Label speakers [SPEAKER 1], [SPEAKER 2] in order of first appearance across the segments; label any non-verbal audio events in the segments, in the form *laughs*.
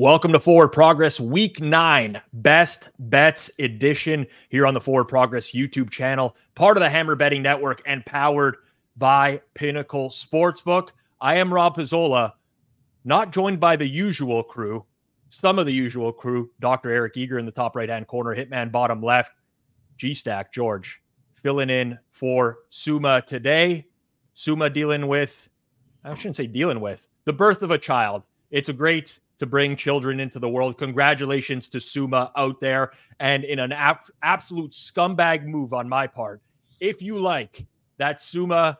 [SPEAKER 1] Welcome to Forward Progress Week 9 Best Bets Edition here on the Forward Progress YouTube channel, part of the Hammer Betting Network and powered by Pinnacle Sportsbook. I am Rob Pizzola, not joined by the usual crew, some of the usual crew, Dr. Eric Eager in the top right hand corner, Hitman bottom left, G Stack George filling in for Suma today. Suma dealing with, I shouldn't say dealing with, the birth of a child. It's a great to bring children into the world. Congratulations to Suma out there. And in an ap- absolute scumbag move on my part, if you like that Suma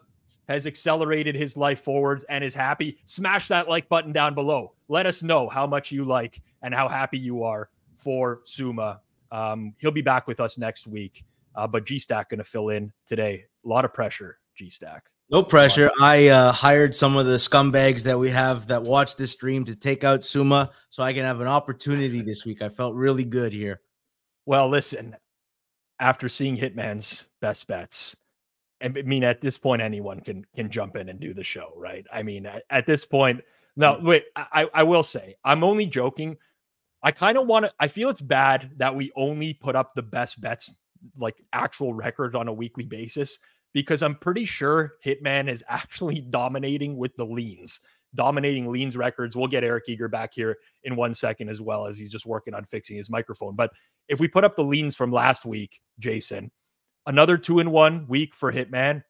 [SPEAKER 1] has accelerated his life forwards and is happy, smash that like button down below. Let us know how much you like and how happy you are for Suma. Um, he'll be back with us next week. Uh, but G Stack going to fill in today. A lot of pressure, G Stack.
[SPEAKER 2] No pressure. I uh, hired some of the scumbags that we have that watch this stream to take out Suma so I can have an opportunity this week. I felt really good here.
[SPEAKER 1] Well, listen, after seeing Hitman's best bets, I mean, at this point, anyone can can jump in and do the show, right? I mean, at, at this point, no, mm. wait, I, I will say, I'm only joking. I kind of want to, I feel it's bad that we only put up the best bets, like actual records on a weekly basis because I'm pretty sure Hitman is actually *laughs* dominating with the leans, dominating leans records. We'll get Eric Eager back here in one second as well as he's just working on fixing his microphone. But if we put up the leans from last week, Jason, another two in one week for Hitman.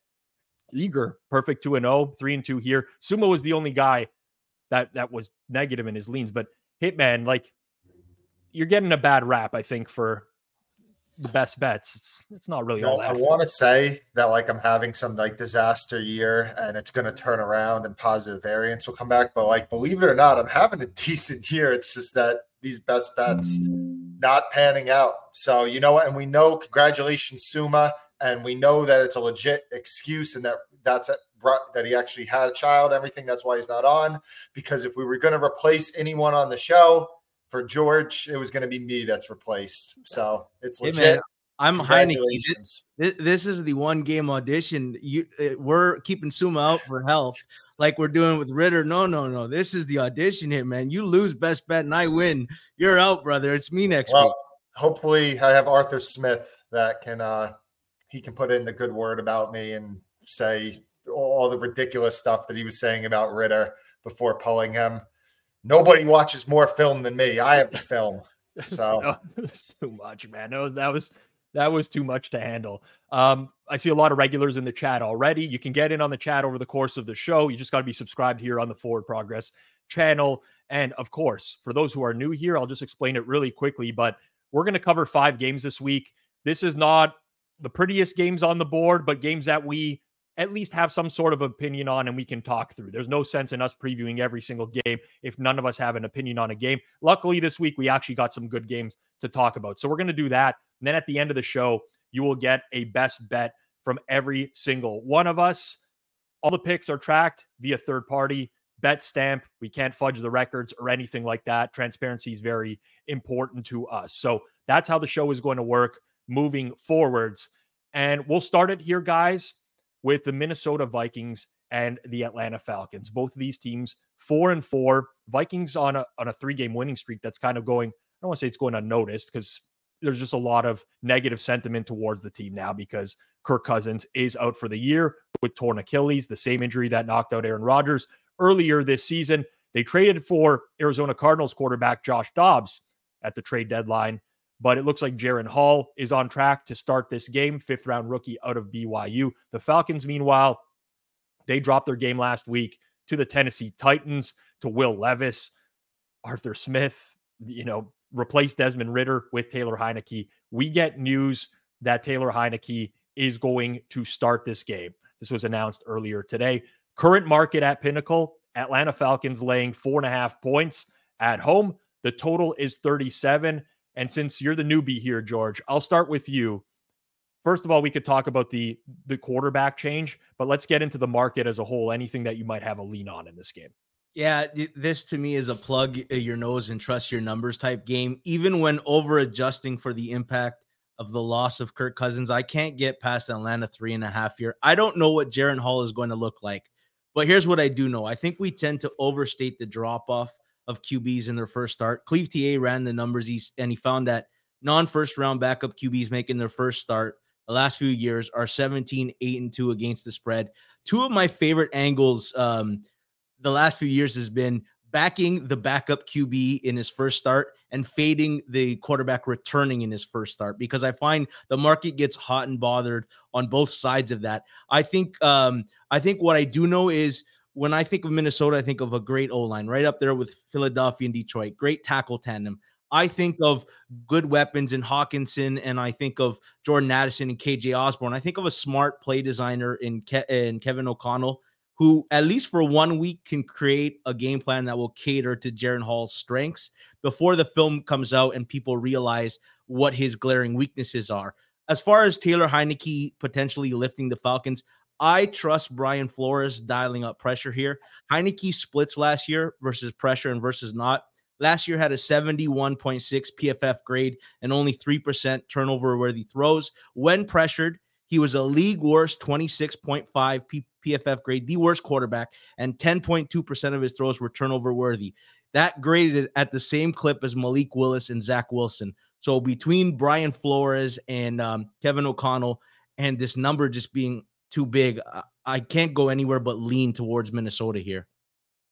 [SPEAKER 1] Eager, perfect two and oh, three and two here. Suma was the only guy that that was negative in his leans, but Hitman, like you're getting a bad rap, I think, for the best bets. It's it's not really all
[SPEAKER 3] I want to say that like I'm having some like disaster year and it's going to turn around and positive variance will come back. But like believe it or not, I'm having a *laughs* decent year. It's just that these best bets not panning out. So you know what? And we know congratulations Suma, and we know that it's a legit excuse and that that's it that he actually had a child. Everything that's why he's not on. Because if we were going to replace anyone on the show for George, it was going to be me that's replaced. So it's legit. Hey man,
[SPEAKER 2] I'm Heinicke. This, this, is the one game audition. You, uh, we're keeping Suma out for health, like we're doing with Ridder. No, no, no. This is the audition hit, man. You lose best bet and I win. You're out, brother. It's me next well, week.
[SPEAKER 3] Hopefully, I have Arthur Smith that can uh he can put in the good word about me and say all the ridiculous stuff that he was saying about Ridder before pulling him nobody watches more film than me. I have the *laughs* film. *laughs* So *laughs*
[SPEAKER 1] it's too much, man. No, that was that was too much to handle. Um, I see a lot of regulars in the chat already. You can get in on the chat over the course of the show. You just got to be subscribed here on the Forward Progress channel. And of course, for those who are new here, I'll just explain it really quickly. But we're going to cover five games this week. This is not the prettiest games on the board, but games that we at least have some sort of opinion on and we can talk through. There's no sense in us previewing every single game if none of us have an opinion on a game. Luckily, this week we actually got some good games to talk about. So we're going to do that. And then at the end of the show, you will get a best bet from every single one of us. All the picks are tracked via third party Betstamp. We can't fudge the records or anything like that. Transparency is very important to us. So that's how the show is going to work moving forwards. And we'll start it here, guys with the Minnesota Vikings and the Atlanta Falcons. Both of these teams four and four. Vikings on a on a three game winning streak that's kind of going. I don't want to say it's going unnoticed because there's just a lot of negative sentiment towards the team now because Kirk Cousins is out for the year with torn Achilles, the same injury that knocked out Aaron Rodgers earlier this season. They traded for Arizona Cardinals quarterback Josh Dobbs at the trade deadline but it looks like Jaren Hall is on track to start this game, fifth round rookie out of BYU. The Falcons, meanwhile, they dropped their game last week to the Tennessee Titans, to Will Levis, Arthur Smith, you know, replaced Desmond Ridder with Taylor Heinicke. We get news that Taylor Heinicke is going to start this game. This was announced earlier today. Current market at Pinnacle, Atlanta Falcons laying four and a half points at home. The total is 37. And since you're the newbie here, George, I'll start with you. First of all, we could talk about the the quarterback change, but let's get into the market as a whole. Anything that you might have a lean on in this game.
[SPEAKER 2] Yeah, this to me is a plug uh, your nose and trust your numbers type game. Even when over adjusting for the impact of the loss of Kirk Cousins, I can't get past Atlanta three and a half here. I don't know what Jaren Hall is going to look like, but here's what I do know. I think we tend to overstate the drop off of QBs in their first start. Cleve TA ran the numbers he's, and he found that non first round backup QBs making their first start the last few years are 17, 8, and 2 against the spread. Two of my favorite angles um, the last few years has been backing the backup QB in his first start and fading the quarterback returning in his first start because I find the market gets hot and bothered on both sides of that. I think um, I think what I do know is when I think of Minnesota, I think of a great O line right up there with Philadelphia and Detroit. Great tackle tandem. I think of good weapons in Hockenson, and I think of Jordan Addison and KJ Osborn. I think of a smart play designer in, Ke- in Kevin O'Connell who at least for one week can create a game plan that will cater to Jaren Hall's strengths before the film comes out and people realize what his glaring weaknesses are. As far as Taylor Heinicke potentially lifting the Falcons, I trust Brian Flores dialing up pressure here. Heinicke splits last year versus pressure and versus not. Last year had a 71.6 PFF grade and only 3% turnover worthy throws. When pressured, he was a league worst 26.5 P- PFF grade, the worst quarterback, and 10.2% of his throws were turnover worthy. That graded at the same clip as Malik Willis and Zach Wilson. So between Brian Flores and um, Kevin O'Connell, and this number just being too big, I can't go anywhere but lean towards Minnesota here.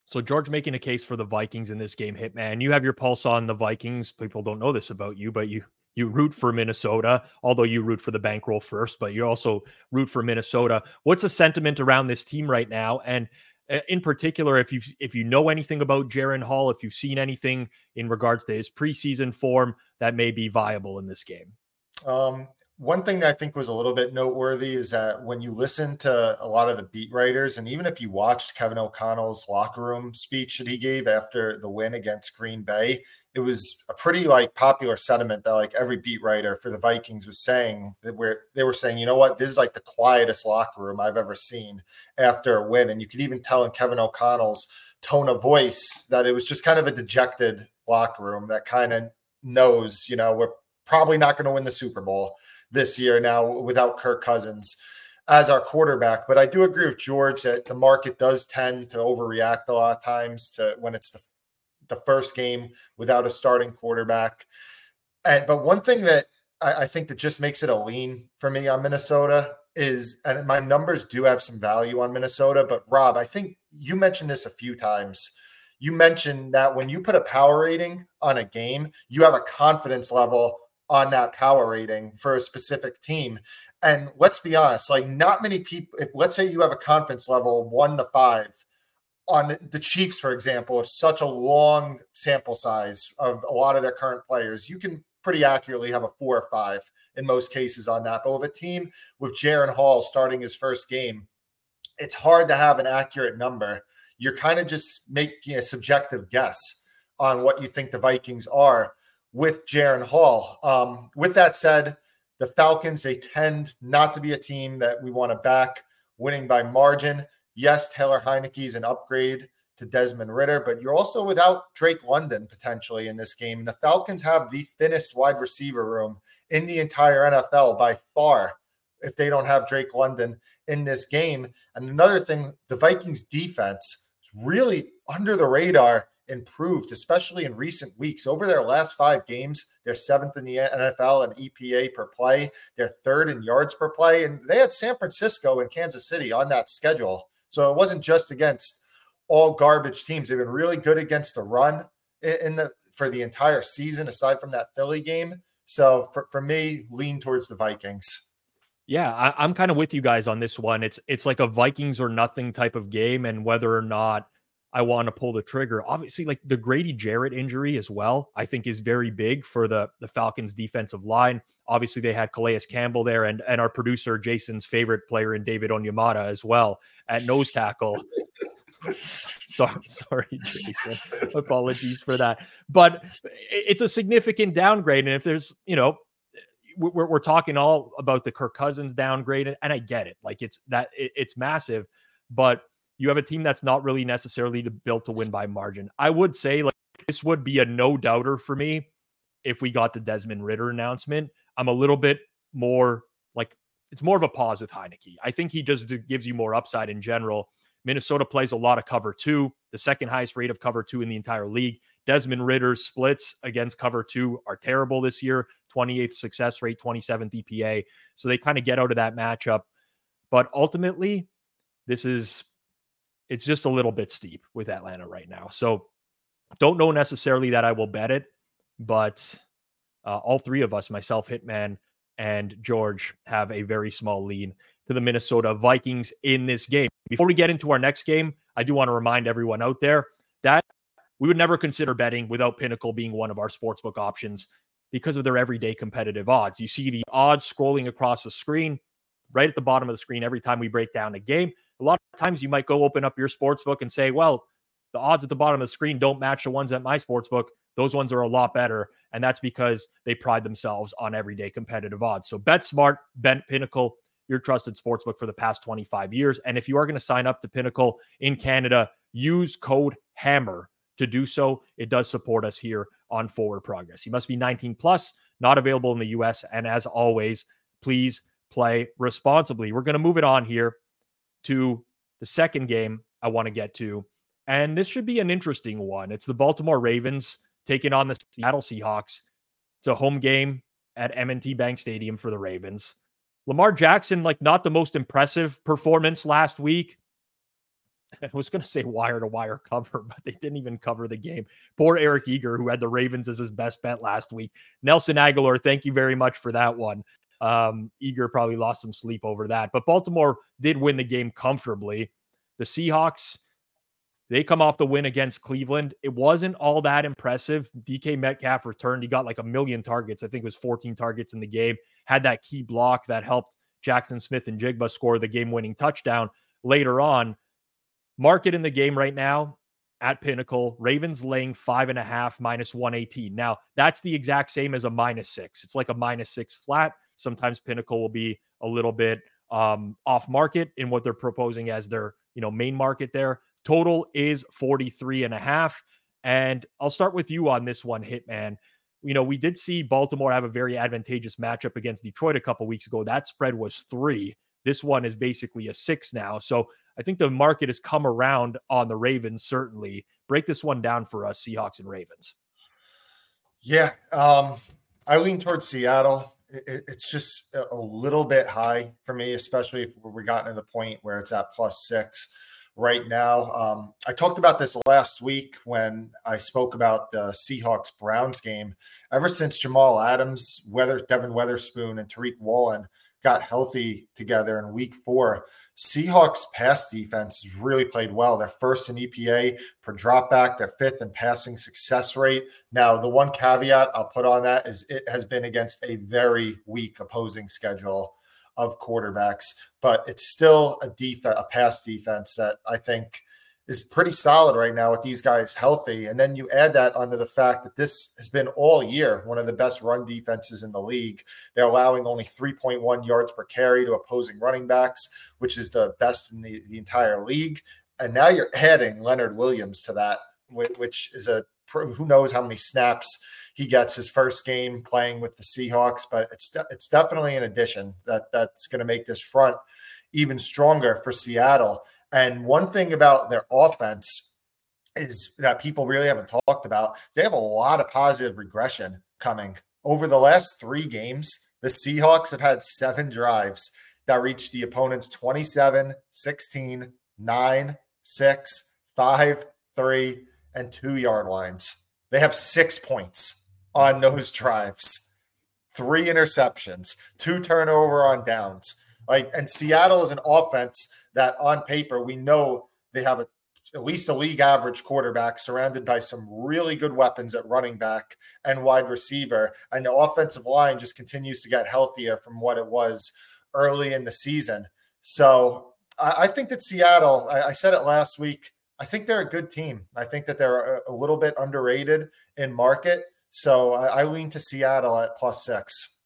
[SPEAKER 1] So George making a case for the Vikings in this game, Hitman. You have your pulse on the Vikings. People don't know this about you, but you you root for Minnesota, although you root for the bankroll first, but you also root for Minnesota. What's the sentiment around this team right now? And uh, in particular, if you if you know anything about Jaren Hall, if you've seen anything in regards to his preseason form that may be viable in this game.
[SPEAKER 3] Um, one thing that I think was a little bit noteworthy is that when you listen to a lot of the beat writers, and even if you watched Kevin O'Connell's locker room speech that he gave after the win against Green Bay, it was a pretty like popular sentiment that like every beat writer for the Vikings was saying that where they were saying, you know what, this is like the quietest locker room I've ever seen after a win. And you could even tell in Kevin O'Connell's tone of voice that it was just kind of a dejected locker room that kind of knows, you know, we're probably not going to win the Super Bowl this year now without Kirk Cousins as our quarterback. But I do agree with George that the market does tend to overreact a lot of times to when it's the the first game without a starting quarterback. And but one thing that I, I think that just makes it a lean for me on Minnesota is, and my numbers do have some value on Minnesota. But Rob, I think you mentioned this a few times. You mentioned that when you put a power rating on a game, you have a confidence level on that power rating for a specific team. And let's be honest, like not many people, if let's say you have a conference level one to five, on the Chiefs, for example, of such a long sample size of a lot of their current players, you can pretty accurately have a four or five in most cases on that. But with a team with Jaren Hall starting his first game, it's hard to have an accurate number. You're kind of just making a subjective guess on what you think the Vikings are with Jaren Hall. Um, with that said, the Falcons, they tend not to be a team that we want to back winning by margin. Yes, Taylor Heinicke is an upgrade to Desmond Ridder, but you're also without Drake London potentially in this game. The Falcons have the thinnest wide receiver room in the entire NFL by far if they don't have Drake London in this game. And another thing, the Vikings defense is really under the radar improved, especially in recent weeks. Over their last five games, they're seventh in the NFL in EPA per play. They're third in yards per play. And they had San Francisco and Kansas City on that schedule so it wasn't just against all garbage teams. They've been really good against the run in the for the entire season, aside from that Philly game. So for, for me, lean towards the Vikings.
[SPEAKER 1] Yeah, I, am kind of with you guys on this one. It's it's like a Vikings or nothing type of game, and whether or not I want to pull the trigger. Obviously, like the Grady Jarrett injury as well, I think is very big for the the Falcons defensive line. Obviously, they had Calais Campbell there, and and our producer Jason's favorite player in David Onyemata as well at nose tackle. *laughs* sorry, sorry, Jason. Apologies for that. But it's a significant downgrade, and if there's you know we're, we're talking all about the Kirk Cousins downgrade, and I get it. Like it's that it, it's massive, but you have a team that's not really necessarily built to win by margin. I would say like this would be a no doubter for me if we got the Desmond Ridder announcement. I'm a little bit more like it's more of a pause with Heinicke. I think he just gives you more upside in general. Minnesota plays a lot of cover two, the second highest rate of cover two in the entire league. Desmond Ridder's splits against cover two are terrible this year 28th success rate, 27th EPA. So they kind of get out of that matchup. But ultimately, this is it's just a little bit steep with Atlanta right now. So don't know necessarily that I will bet it, but uh, all three of us, myself, Hitman, and George, have a very small lean to the Minnesota Vikings in this game. Before we get into our next game, I do want to remind everyone out there that we would never consider betting without Pinnacle being one of our sportsbook options because of their everyday competitive odds. You see the odds scrolling across the screen, right at the bottom of the screen every time we break down a game. A lot of times you might go open up your sportsbook and say, well, the odds at the bottom of the screen don't match the ones at my sportsbook. Those ones are a lot better. And that's because they pride themselves on everyday competitive odds. So bet smart, bet Pinnacle, your trusted sportsbook for the past 25 years. And if you are going to sign up to Pinnacle in Canada, use code HAMMER to do so. It does support us here on Forward Progress. You must be 19 plus, not available in the US. And as always, please play responsibly. We're going to move it on here to the second game I want to get to. And this should be an interesting one. It's the Baltimore Ravens taking on the Seattle Seahawks. It's a home game at M&T Bank Stadium for the Ravens. Lamar Jackson, like not the most impressive performance last week. *laughs* I was going to say wire to wire cover, *laughs* but they didn't even cover the game. Poor Eric Eager, who had the Ravens as his best bet last week. Nelson Aguilar, thank you very much for that one. Um, Eager probably lost some sleep over that, but Baltimore did win the game comfortably. The Seahawks, they come off the win against Cleveland. It wasn't all that impressive. DK Metcalf returned. He got like a million targets. I think it was 14 targets in the game. Had that key block that helped Jaxon Smith-Njigba score the game winning touchdown later on. Market in the game right now at Pinnacle, Ravens laying five and a half minus 118. Now, that's the exact same as a minus six. It's like a minus six flat. Sometimes Pinnacle will be a little bit um, off market in what they're proposing as their you know main market there. Total is 43 and a half. And I'll start with you on this one, Hitman. You know, we did see Baltimore have a very advantageous matchup against Detroit a couple weeks ago. That spread was three. This one is basically a six now. So I think the market has come around on the Ravens, certainly. Break this one down for us, Seahawks and Ravens.
[SPEAKER 3] Yeah. Um, I lean towards Seattle. It, it's just a little bit high for me, especially if we're gotten to the point where it's at plus six right now. Um, I talked about this last week when I spoke about the Seahawks Browns game. Ever since Jamal Adams, Weather, Devon Witherspoon, and Tariq Woolen got healthy together in week four, Seahawks pass defense has really played well. They're first in EPA per dropback, they're fifth in passing success rate. Now, the one caveat I'll put on that is it has been against a very weak opposing schedule of quarterbacks, but it's still a def- a pass defense that I think is pretty solid right now with these guys healthy. And then you add that onto the fact that this has been all year one of the best run defenses in the league. They're allowing only 3.1 yards per carry to opposing running backs, which is the best in the, the entire league. And now you're adding Leonard Williams to that, which is a who knows how many snaps he gets his first game playing with the Seahawks, but it's it's definitely an addition that that's going to make this front even stronger for Seattle. And one thing about their offense is that people really haven't talked about. They have a lot of positive regression coming. Over the last three games, the Seahawks have had seven drives that reached the opponent's 27, 16, 9, 6, 5, 3, and 2 yard lines. They have six points on those drives, three interceptions, two turnover on downs. Like, and Seattle is an offense that on paper we know they have a, at least a league average quarterback surrounded by some really good weapons at running back and wide receiver. And the offensive line just continues to get healthier from what it was early in the season. So I, I think that Seattle, I, I, said it last week, I think they're a good team. I think that they're a, a little bit underrated in market. So I, I lean to Seattle at plus six.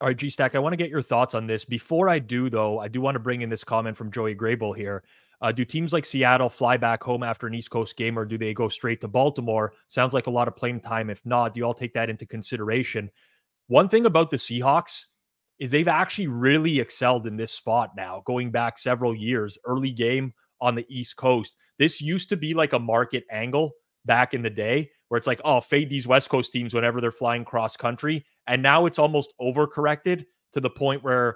[SPEAKER 1] All right, G Stack, I want to get your thoughts on this. Before I do, though, I do want to bring in this comment from Joey Grable here. Uh, do teams like Seattle fly back home after an East Coast game, or do they go straight to Baltimore? Sounds like a lot of playing time. If not, do you all take that into consideration? One thing about the Seahawks is they've actually really excelled in this spot now, going back several years. Early game, on the East Coast. This used to be like a market angle back in the day where it's like, oh, fade these West Coast teams whenever they're flying cross country. And now it's almost overcorrected to the point where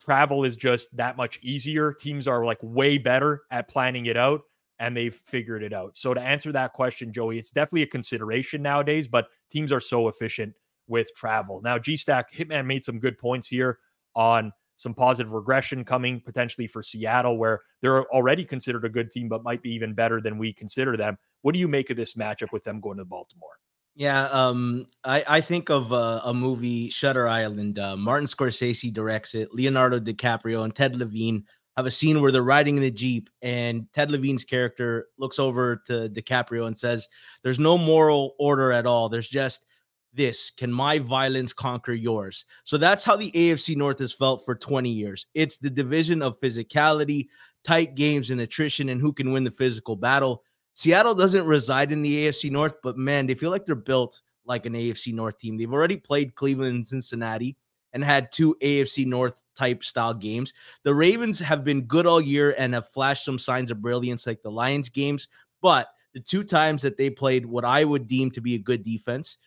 [SPEAKER 1] travel is just that much easier. Teams are like way better at planning it out and they've figured it out. So to answer that question, Joey, it's definitely a consideration nowadays, but teams are so efficient with travel. Now, G Stack Hitman made some good points here on some positive regression coming potentially for Seattle, where they're already considered a good team, but might be even better than we consider them. What do you make of this matchup with them going to Baltimore?
[SPEAKER 2] Yeah, um, I, I think of uh, a movie, Shutter Island. Uh, Martin Scorsese directs it. Leonardo DiCaprio and Ted Levine have a scene where they're riding in a jeep, and Ted Levine's character looks over to DiCaprio and says, "There's no moral order at all. There's just this? Can my violence conquer yours? So that's how the afc north has felt for 20 years. It's the division of physicality tight games and attrition and who can win the physical battle. Seattle doesn't reside in the afc north but man they feel like they're built like an afc north team. They've already played cleveland and cincinnati and had two afc north type style games. The ravens have been good all year and have flashed some signs of brilliance like the lions games but the two times that they played what i would deem to be a good defense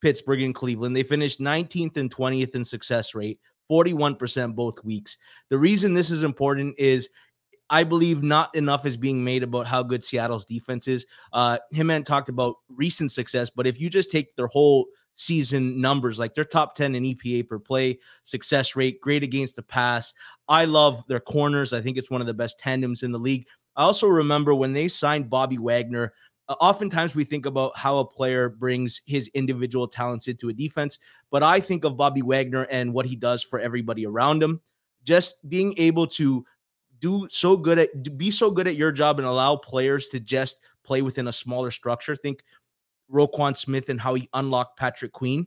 [SPEAKER 2] Pittsburgh and Cleveland. They finished 19th and 20th in success rate, 41% both weeks. The reason this is important is I believe not enough is being made about how good Seattle's defense is. Uh, Hitman talked about recent success, but if you just take their whole season numbers, like their top 10 in EPA per play, success rate, great against the pass. I love their corners. I think it's one of the best tandems in the league. I also remember when they signed Bobby Wagner, uh, oftentimes we think about how a player brings his individual talents into a defense, but I think of Bobby Wagner and what he does for everybody around him. Just being able to do so good at be so good at your job and allow players to just play within a smaller structure. Think Roquan Smith and how he unlocked Patrick Queen,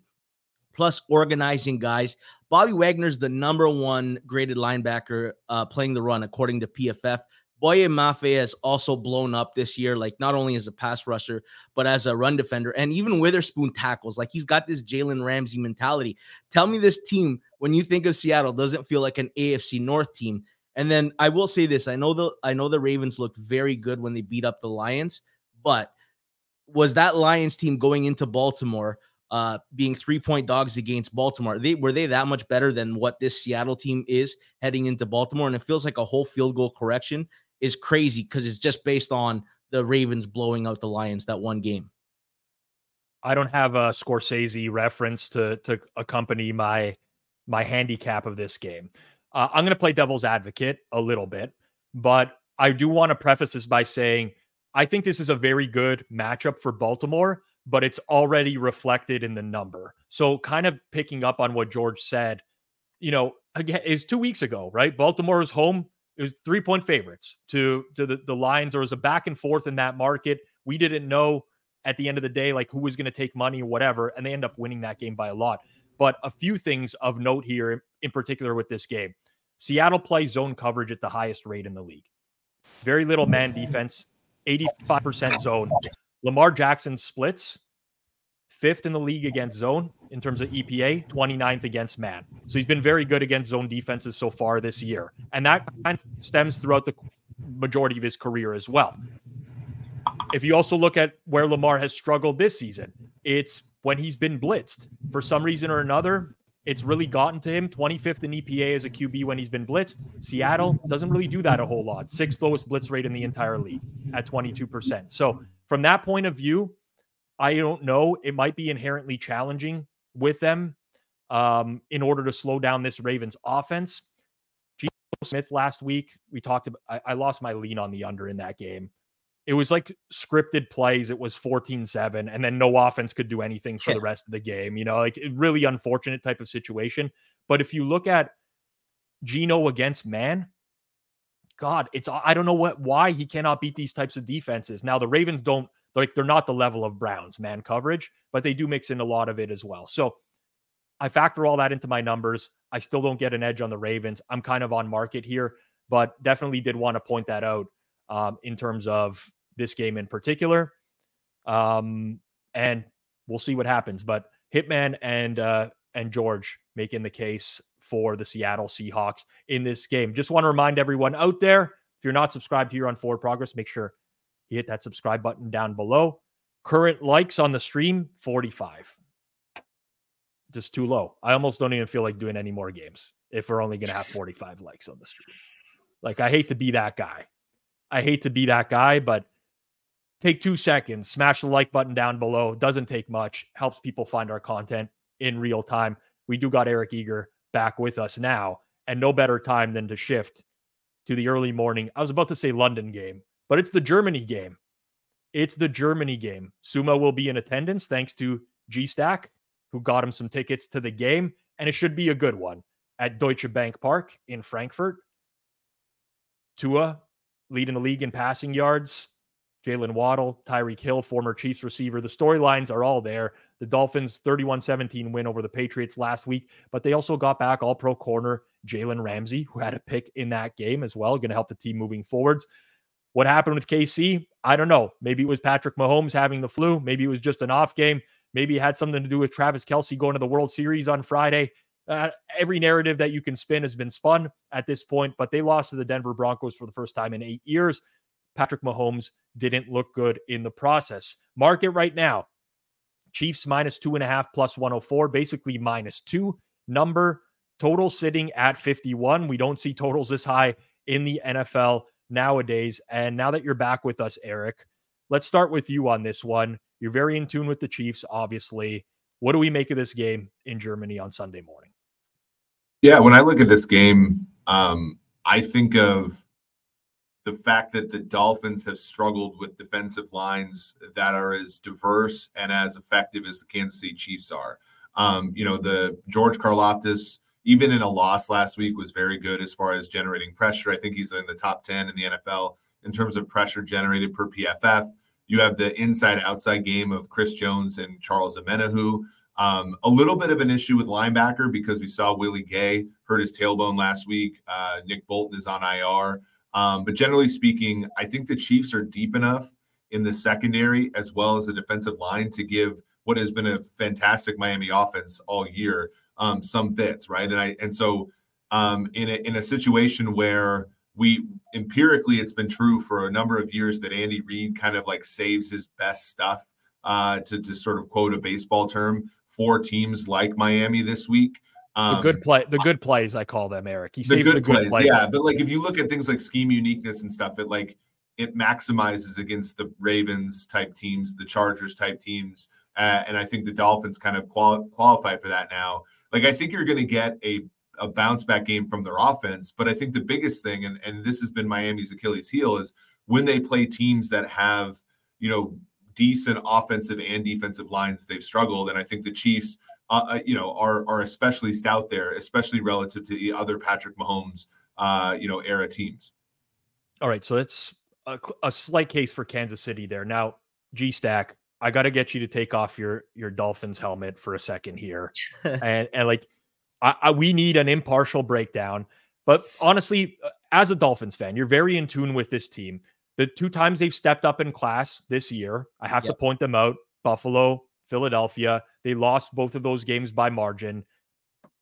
[SPEAKER 2] plus organizing guys. Bobby Wagner's the number one graded linebacker uh, playing the run according to PFF. Boye Mafe has also blown up this year, like not only as a pass rusher, but as a run defender. And even Witherspoon tackles, like he's got this Jalen Ramsey mentality. Tell me this team, when you think of Seattle, doesn't feel like an AFC North team. And then I will say this: I know the I know the Ravens looked very good when they beat up the Lions, but was that Lions team going into Baltimore uh, being three point dogs against Baltimore. They were they that much better than what this Seattle team is heading into Baltimore, and it feels like a whole field goal correction is crazy because it's just based on the Ravens blowing out the Lions that one game.
[SPEAKER 1] I don't have a Scorsese reference to to accompany my my handicap of this game. Uh, I'm going to play devil's advocate a little bit, but I do want to preface this by saying I think this is a very good matchup for Baltimore, but it's already reflected in the number. So, kind of picking up on what George said, you know, again, is two weeks ago, right? Baltimore is home it was three point favorites to to the, the Lions. There was a back and forth in that market. We didn't know at the end of the day like who was going to take money or whatever, and they end up winning that game by a lot. But a few things of note here, in particular with this game, Seattle plays zone coverage at the highest rate in the league. Very little man defense, 85% zone. Lamar Jackson splits fifth in the league against zone in terms of EPA, 29th against man. So he's been very good against zone defenses so far this year. And that kind of stems throughout the majority of his career as well. If you also look at where Lamar has struggled this season, it's when he's been blitzed. For some reason or another, it's really gotten to him. 25th in EPA as a QB when he's been blitzed. Seattle doesn't really do that a whole lot. Sixth lowest blitz rate in the entire league at 22%. So, from that point of view, I don't know. It might be inherently challenging with them um, in order to slow down this Ravens offense. Geno Smith last week, we talked about, I, I lost my lean on the under in that game. It was like scripted plays. It was 14 7, and then no offense could do anything for yeah. the rest of the game. You know, like really unfortunate type of situation. But if you look at Geno against man, God, it's I don't know what why he cannot beat these types of defenses. Now the Ravens don't like they're not the level of Browns man coverage, but they do mix in a lot of it as well. So I factor all that into my numbers. I still don't get an edge on the Ravens. I'm kind of on market here, but definitely did want to point that out um, in terms of this game in particular. Um, and we'll see what happens. But Hitman and uh, and George making the case for the Seattle Seahawks in this game. Just want to remind everyone out there If you're not subscribed here on Forward Progress, make sure you hit that subscribe button down below. Current likes on the stream 45. Just too low. I almost don't even feel like doing any more games if we're only going to have *laughs* 45 likes on the stream. Like, I hate to be that guy. I hate to be that guy, but take two seconds, smash the like button down below. Doesn't take much, helps people find our content in real time. We do got Eric Eager back with us now, and no better time than to shift to the early morning. I was about to say London game, but it's the Germany game. It's the Germany game. Suma will be in attendance thanks to G Stack, who got him some tickets to the game, and it should be a good one at Deutsche Bank Park in Frankfurt. Tua leading the league in passing yards. Jaylen Waddle, Tyreek Hill, former Chiefs receiver. The storylines are all there. The Dolphins 31 17 win over the Patriots last week, but they also got back all pro corner Jalen Ramsey, who had a pick in that game as well, going to help the team moving forwards. What happened with KC? I don't know. Maybe it was Patrick Mahomes having the flu. Maybe it was just an off game. Maybe it had something to do with Travis Kelce going to the World Series on Friday. Uh, every narrative that you can spin has been spun at this point, but they lost to the Denver Broncos for the first time in eight years. Patrick Mahomes didn't look good in the process. Market right now Chiefs minus two and a half plus 104, basically minus two. Number total sitting at 51. We don't see totals this high in the NFL nowadays. And now that you're back with us, Eric, let's start with you on this one. You're very in tune with the Chiefs, obviously. What do we make of this game in Germany on Sunday morning?
[SPEAKER 4] Yeah, when I look at this game, um, I think of the fact that the Dolphins have struggled with defensive lines that are as diverse and as effective as the Kansas City Chiefs are. Um, you know, the George Karlaftis, even in a loss last week, was very good as far as generating pressure. I think he's in the top 10 in the NFL in terms of pressure generated per PFF. You have the inside outside game of Chris Jones and Charles Omenihu. Um, a little bit of an issue with linebacker because we saw Willie Gay hurt his tailbone last week. Uh, Nick Bolton is on IR. Um, but generally speaking, I think the Chiefs are deep enough in the secondary as well as the defensive line to give what has been a fantastic Miami offense all year um, some fits, right? And I and so um, in a in a situation where we empirically it's been true for a number of years that Andy Reid kind of like saves his best stuff uh, to to sort of quote a baseball term for teams like Miami this week.
[SPEAKER 1] Um, the good play, the good plays, I call them, Eric.
[SPEAKER 4] He the good, the good plays, yeah. But like if you look at things like scheme uniqueness and stuff, it like it maximizes against the Ravens type teams, the Chargers type teams, uh, and I think the Dolphins kind of quali- qualify for that now. Like I think you're going to get a a bounce back game from their offense, but I think the biggest thing, and and this has been Miami's Achilles heel, is when they play teams that have you know decent offensive and defensive lines, they've struggled, and I think the Chiefs uh, uh, you know, are are especially stout there, especially relative to the other Patrick Mahomes, uh, you know, era teams.
[SPEAKER 1] All right, so that's a, a slight case for Kansas City there. Now, G Stack, I got to get you to take off your your Dolphins helmet for a second here, *laughs* and and like, I, I, we need an impartial breakdown. But honestly, uh, as a Dolphins fan, you're very in tune with this team. The two times they've stepped up in class this year, I have yep. to point them out: Buffalo, Philadelphia. They lost both of those games by margin.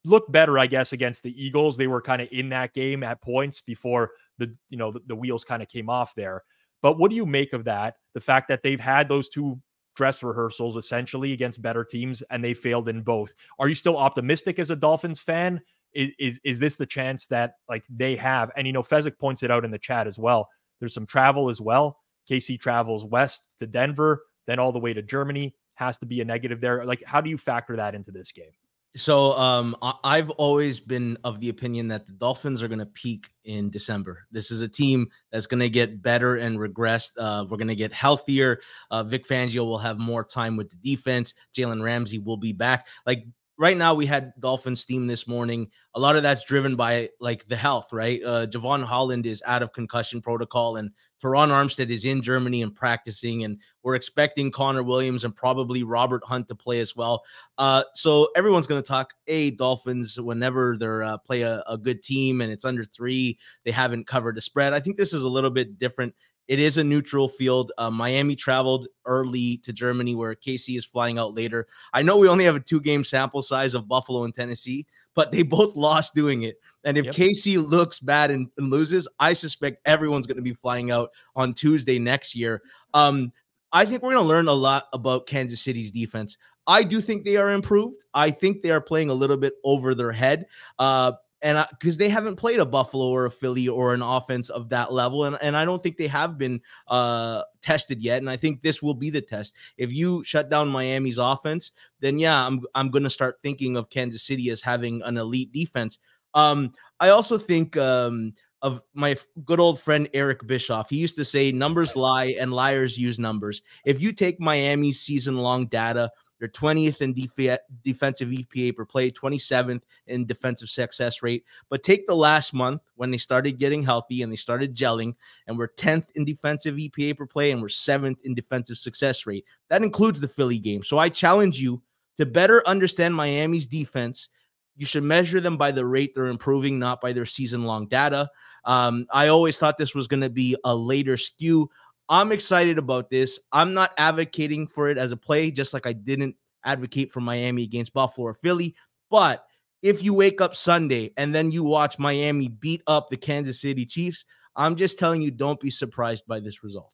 [SPEAKER 1] Looked better, I guess, against the Eagles. They were kind of in that game at points before the you know the, the wheels kind of came off there. But what do you make of that? The fact that they've had those two dress rehearsals essentially against better teams and they failed in both. Are you still optimistic as a Dolphins fan? Is, is is this the chance that like they have? And you know, Fezzik points it out in the chat as well. There's some travel as well. KC travels west to Denver, then all the way to Germany has to be a negative there. Like, how do you factor that into this game?
[SPEAKER 2] So um, I've always been of the opinion that the Dolphins are going to peak in December. This is a team that's going to get better and regress. Uh, we're going to get healthier. Uh, Vic Fangio will have more time with the defense. Jalen Ramsey will be back. Like right now we had Dolphins team this morning. A lot of that's driven by like the health, right? Uh Jevon Holland is out of concussion protocol and Terron Armstead is in Germany and practicing, and we're expecting Connor Williams and probably Robert Hunt to play as well. Uh, so everyone's going to talk a Dolphins whenever they're uh, play a, a good team and it's under three. They haven't covered the spread. I think this is a little bit different It is a neutral field. Uh, Miami traveled early to Germany, where KC is flying out later. I know we only have a two game sample size of Buffalo and Tennessee, but they *laughs* both lost doing it. And if yep. KC looks bad and, and, loses, I suspect everyone's going to be flying out on Tuesday next year. Um, I think we're going to learn a lot about Kansas City's defense. I do think they are improved. I think they are playing a little bit over their head. Uh, and because they haven't played a Buffalo or a Philly or an offense of that level, and, and I don't think they have been uh, tested yet. And I think this will be the test. If you shut down Miami's offense, then yeah, I'm I'm going to start thinking of Kansas City as having an elite defense. Um, I also think um, of my good old friend Eric Bischoff. He used to say, "Numbers lie and liars use numbers." If you take Miami's season-long data they're 20th in def- defensive EPA per play, 27th in defensive success rate. But take the last month when they started getting healthy and they started gelling, and we're 10th in defensive EPA per play, and we're seventh in defensive success rate. That includes the Philly game. So I challenge you to better understand Miami's defense. You should measure them by the rate they're improving, not by their season long data. Um, I always thought this was going to be a later skew. I'm excited about this. I'm not advocating for it as a play, just like I didn't advocate for Miami against Buffalo or Philly. But if you wake up Sunday and then you watch Miami beat up the Kansas City Chiefs, I'm just telling you, don't be surprised by this result.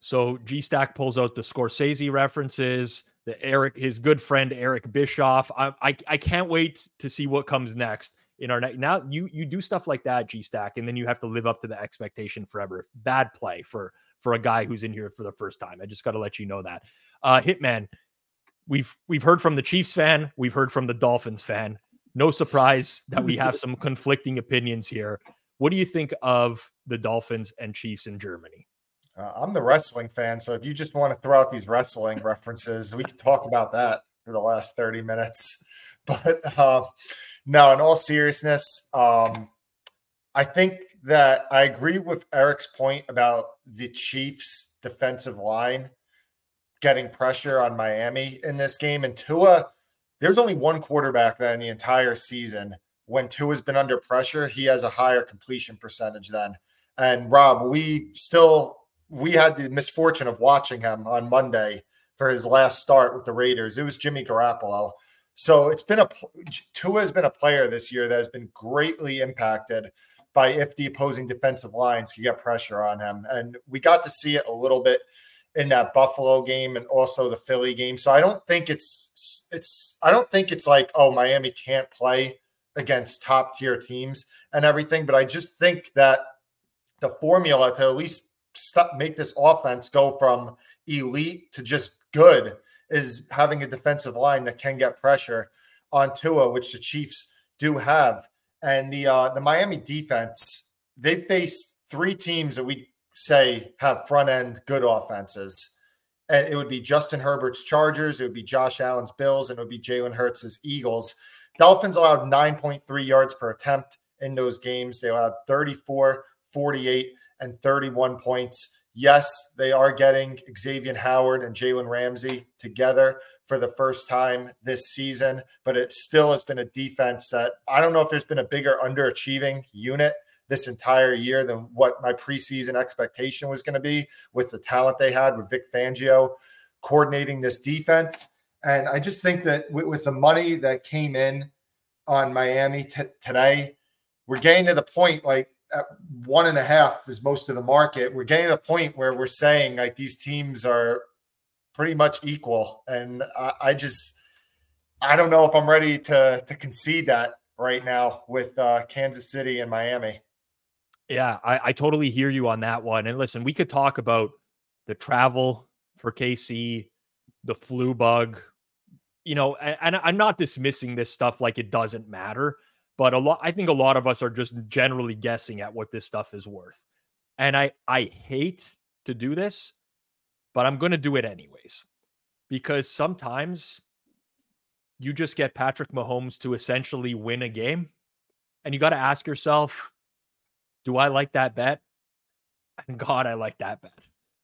[SPEAKER 1] So G Stack pulls out the Scorsese references, the Eric, his good friend Eric Bischoff. I, I, I can't wait to see what comes next in our next. Now you you do stuff like that, G Stack, and then you have to live up to the expectation forever. Bad play for for a guy who's in here for the first time. I just got to let you know that. Uh, Hitman, we've we've heard from the Chiefs fan, we've heard from the Dolphins fan. No surprise that we have *laughs* some conflicting opinions here. What do you think of the Dolphins and Chiefs in Germany?
[SPEAKER 3] Uh, I'm the wrestling fan, so if you just want to throw out these wrestling references, we can talk about that for the last 30 minutes. *laughs* But uh, no, in all seriousness, um, I think that I agree with Eric's point about the Chiefs' defensive line getting pressure on Miami in this game. And Tua, there's only one quarterback that in the entire season when Tua's been under pressure, he has a higher completion percentage than. And Rob, we still we had the misfortune of watching him on Monday for his last start with the Raiders. It was Jimmy Garoppolo. So it's been a Tua has been a player this year that has been greatly impacted by if the opposing defensive lines can get pressure on him. And we got to see it a little bit in that Buffalo game and also the Philly game. So I don't think it's it's I don't think it's like oh Miami can't play against top tier teams and everything, but I just think that the formula to at least stop, make this offense go from elite to just good is having a defensive line that can get pressure on Tua, which the Chiefs do have. And the uh, the Miami defense, they faced three teams that we say have front end good offenses. And it would be Justin Herbert's Chargers, it would be Josh Allen's Bills, and it would be Jalen Hurts' Eagles. Dolphins allowed 9.3 yards per attempt in those games. They allowed 34, 48, and 31 points. Yes, they are getting Xavier Howard and Jalen Ramsey together for the first time this season, but it still has been a defense that I don't know if there's been a bigger underachieving unit this entire year than what my preseason expectation was going to be with the talent they had with Vic Fangio coordinating this defense. And I just think that with, with the money that came in on Miami t- today, we're getting to the point like at one and a half is most of the market. We're getting to the point where we're saying like these teams are pretty much equal. And I, I, just, I don't know if I'm ready to to concede that right now with uh, Kansas City and Miami.
[SPEAKER 1] Yeah, I, I totally hear you on that one. And listen, we could talk about the travel for KC, the flu bug, you know, and, and I'm not dismissing this stuff like it doesn't matter, but a lot I think a lot of us are just generally guessing at what this stuff is worth. And I I hate to do this, but I'm going to do it anyways because sometimes you just get Patrick Mahomes to essentially win a game. And you got to ask yourself, do I like that bet? *laughs* And God, I like that bet.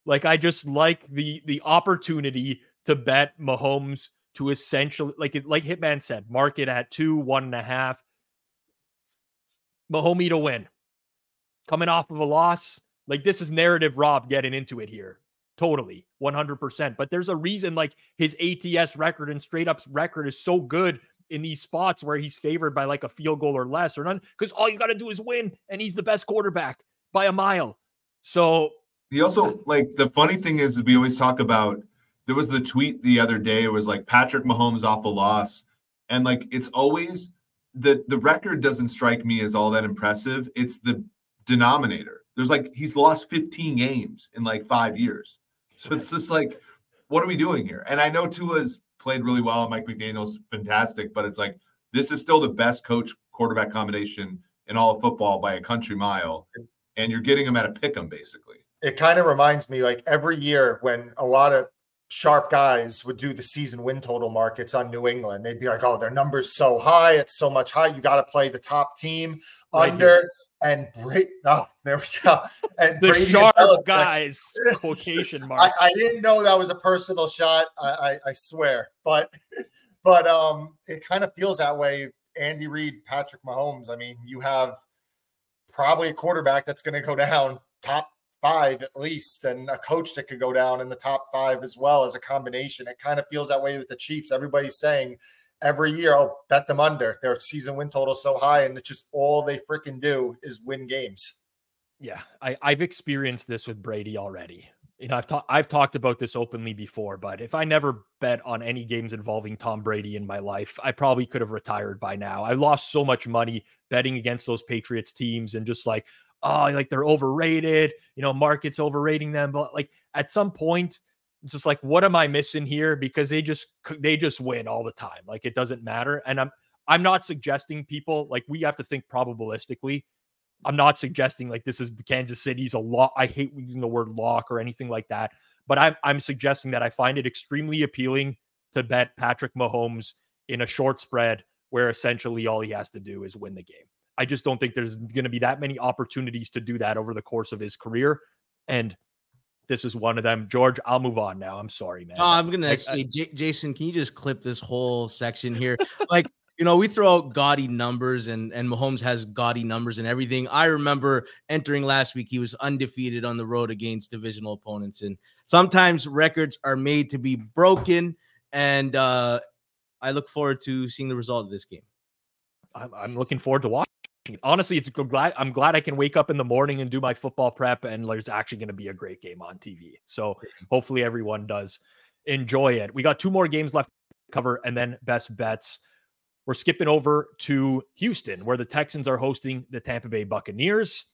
[SPEAKER 1] Like I just like the the opportunity to bet Mahomes to essentially like like Hitman said, market at two, one and a half. Mahomes to win. Coming off of a loss, Like this is narrative Rob getting into it here. Totally, 100%. But there's a reason like his ATS record and straight ups record is so good in these spots where he's favored by like a field goal or less or none because all he's got to do is win and he's the best quarterback by a mile. So
[SPEAKER 4] he also like the funny thing is we always talk about there was the tweet the other day it was like Patrick Mahomes off a loss and like it's always the the record doesn't strike me as all that impressive it's the denominator there's like he's lost 15 games in like 5 years so it's just like what are we doing here and I know Tua's played really well and Mike McDaniel's fantastic but it's like this is still the best coach quarterback combination in all of football by a country mile and you're getting them at a pick 'em basically
[SPEAKER 3] it kind of reminds me like every year when a lot of sharp guys would do the season win total markets on New England. They'd be like, "Oh, their numbers so high, it's so much high. You got to play the top team right under." Here. And Brady, *laughs* oh, there we go. And
[SPEAKER 1] the Brady sharp guys *laughs* quotation mark.
[SPEAKER 3] I, I, didn't know that was a personal shot. I, I, I swear, but *laughs* but um, it kind of feels that way. Andy Reid, Patrick Mahomes. I mean, you have probably a quarterback that's going to go down top five at least, and a coach that could go down in the top five as well as a combination. It kind of feels that way with the Chiefs. Everybody's saying every year, I'll bet them under. Their season win total so high, and it's just all they freaking do is win games.
[SPEAKER 1] Yeah, I, I've experienced this with Brady already. You know, I've talked I've talked about this openly before, but if I never bet on any games involving Tom Brady in my life, I probably could have retired by now. I lost so much money betting against those Patriots teams and just like oh, like they're overrated, you know, markets overrating them. But like at some point, just like, what am I missing here? Because they just they just win all the time. Like it doesn't matter. And I'm I'm not suggesting people like we have to think probabilistically. I'm not suggesting like this is Kansas City's a lot. I hate using the word lock or anything like that. But I'm I'm suggesting that I find it extremely appealing to bet Patrick Mahomes in a short spread where essentially all he has to do is win the game. I just don't think there's going to be that many opportunities to do that over the course of his career. And this is one of them. George, I'll move on now. I'm sorry, man.
[SPEAKER 2] Oh, I'm gonna actually, J- Jason. Can you just clip this whole section here? like, you know, we throw out gaudy numbers, and and Mahomes has gaudy numbers and everything. I remember entering last week; he was undefeated on the road against divisional opponents, and sometimes records are made to be broken. And uh, I look forward to seeing the result of this game.
[SPEAKER 1] I'm, I'm looking forward to watching honestly, it's glad I'm glad I can wake up in the morning and do my football prep, and there's actually going to be a great game on TV. So hopefully everyone does enjoy it. We got two more games left to cover, and then best bets. We're skipping over to Houston, where the Texans are hosting the Tampa Bay Buccaneers.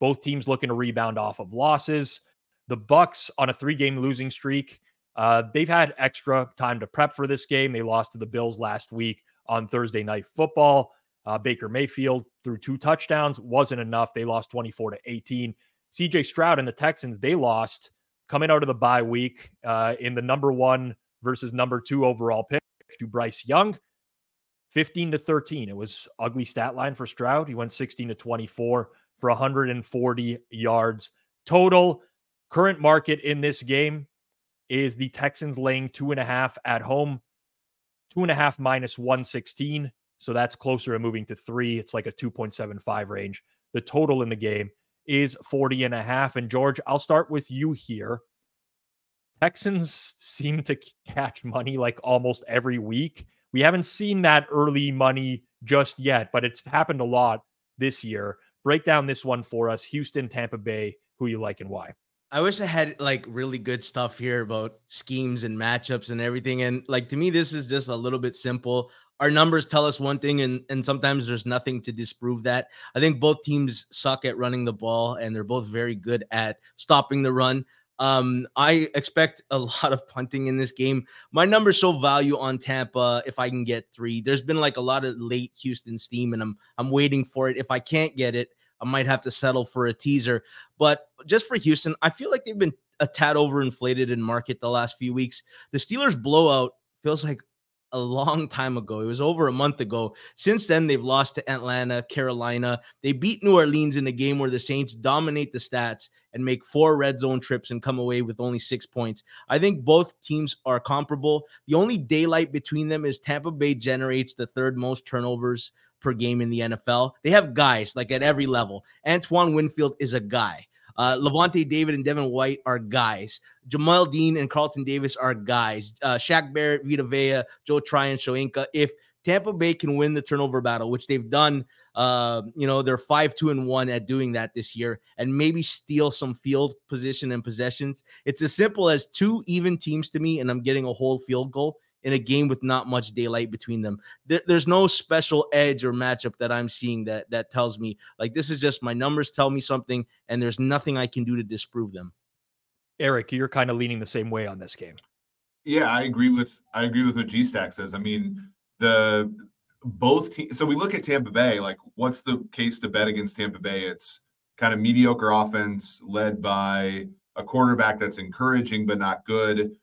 [SPEAKER 1] Both teams looking to rebound off of losses. The Bucs on a three-game losing streak. Uh, they've had extra time to prep for this game. They lost to the Bills last week on Thursday Night Football. Uh, Baker Mayfield threw two touchdowns, wasn't enough. They lost 24 to 18. CJ Stroud and the Texans, they lost coming out of the bye week uh, in the number one versus number two overall pick to Bryce Young. 15 to 13. It was ugly stat line for Stroud. He went 16 to 24 for 140 yards total. Current market in this game is the Texans laying two and a half at home, two and a half minus 116. So that's closer to moving to three. It's like a 2.75 range. The total in the game is 40 and a half. And George, I'll start with you here. Texans seem to catch money like almost every week. We haven't seen that early money just yet, but it's happened a lot this year. Break down this one for us Houston, Tampa Bay, who you like and why.
[SPEAKER 2] I wish I had like really good stuff here about schemes and matchups and everything. And like to me, this is just a little bit simple our numbers tell us one thing and and sometimes there's nothing to disprove that. I think both teams suck at running the ball and they're both very good at stopping the run. Um, I expect a *laughs* lot of punting in this game. My numbers show value on Tampa if I can get three. There's been like a lot of late Houston steam, and I'm I'm waiting for it. If I can't get it, I might have to settle for a teaser. But just for Houston, I feel like they've been a tad overinflated in market the last few weeks. The Steelers blowout feels like a long time ago. It was over a month ago. Since then, they've lost to Atlanta, Carolina. They beat New Orleans in a game where the Saints dominate the stats and make four red zone trips and come away with only six points. I think both teams are comparable. The only daylight between them is Tampa Bay generates the third most turnovers per game in the NFL. They have guys like at every level. Antoine Winfield is a guy. Uh, Lavonte David and Devin White are guys. Jamel Dean and Carlton Davis are guys. Uh, Shaq Barrett, Vita Vea, Joe Tryon, Shoyinka. If Tampa Bay can win the turnover battle, which they've done, uh, you know, they're five, two, and one at doing that this year, and maybe steal some field position and possessions. It's as simple as two even teams to me, and I'm getting a whole field goal in a game with not much daylight between them. There, there's no special edge or matchup that I'm seeing that that tells me like this is just my numbers tell me something, and there's nothing I can do to disprove them.
[SPEAKER 1] Eric, you're kind of leaning the same way on this game.
[SPEAKER 4] Yeah, I agree with I agree with what G Stack says. I mean, the both teams. So we look at Tampa Bay. Like, what's the case to bet against Tampa Bay? It's kind of mediocre offense led by a quarterback that's encouraging but not good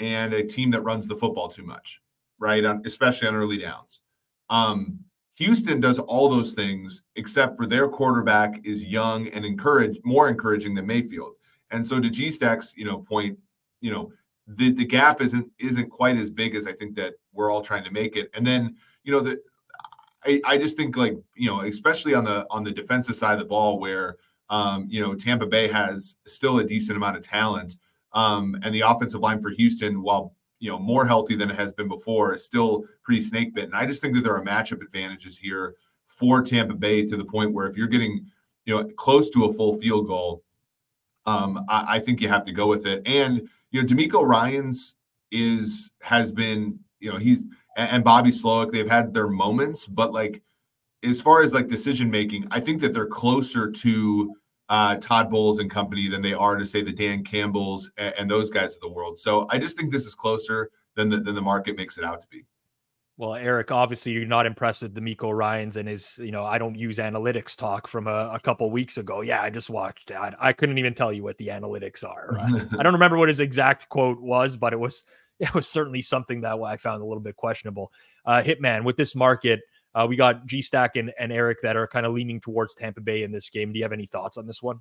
[SPEAKER 4] and a team that runs the football too much, right? Especially on early downs. Um, Houston does all those things except for their quarterback is young and encourage more encouraging than Mayfield. And so to G Stack's, you know, point, you know, the, the gap isn't isn't quite as big as I think that we're all trying to make it. And then, you know, the I, I just think like, you know, especially on the on the defensive side of the ball where um, you know, Tampa Bay has still a decent amount of talent. Um, and the offensive line for Houston, while you know more healthy than it has been before, is still pretty snake bitten. I just think that there are matchup advantages here for Tampa Bay to the point where if you're getting you know close to a full field goal, um, I, I think you have to go with it. And you know, DeMeco Ryans is has been you know he's and, Bobby Slowik they've had their moments, but like as far as like decision making, I think that they're closer to uh, Todd Bowles and company than they are to say the Dan Campbells and, and, those guys of the world. So I just think this is closer than the, than the market makes it out to be.
[SPEAKER 1] Well, Eric, obviously you're not impressed with DeMeco Ryans and his, you know, I don't use analytics talk from a, a couple weeks ago. Yeah, I just watched I, I couldn't even tell you what the analytics are. I don't remember what his exact quote was, but it was *laughs* it was certainly something that I found a little bit questionable. Uh, Hitman, with this market, uh, we got G Stack and, and Eric that are kind of leaning towards Tampa Bay in this game. Do you have any thoughts on this one?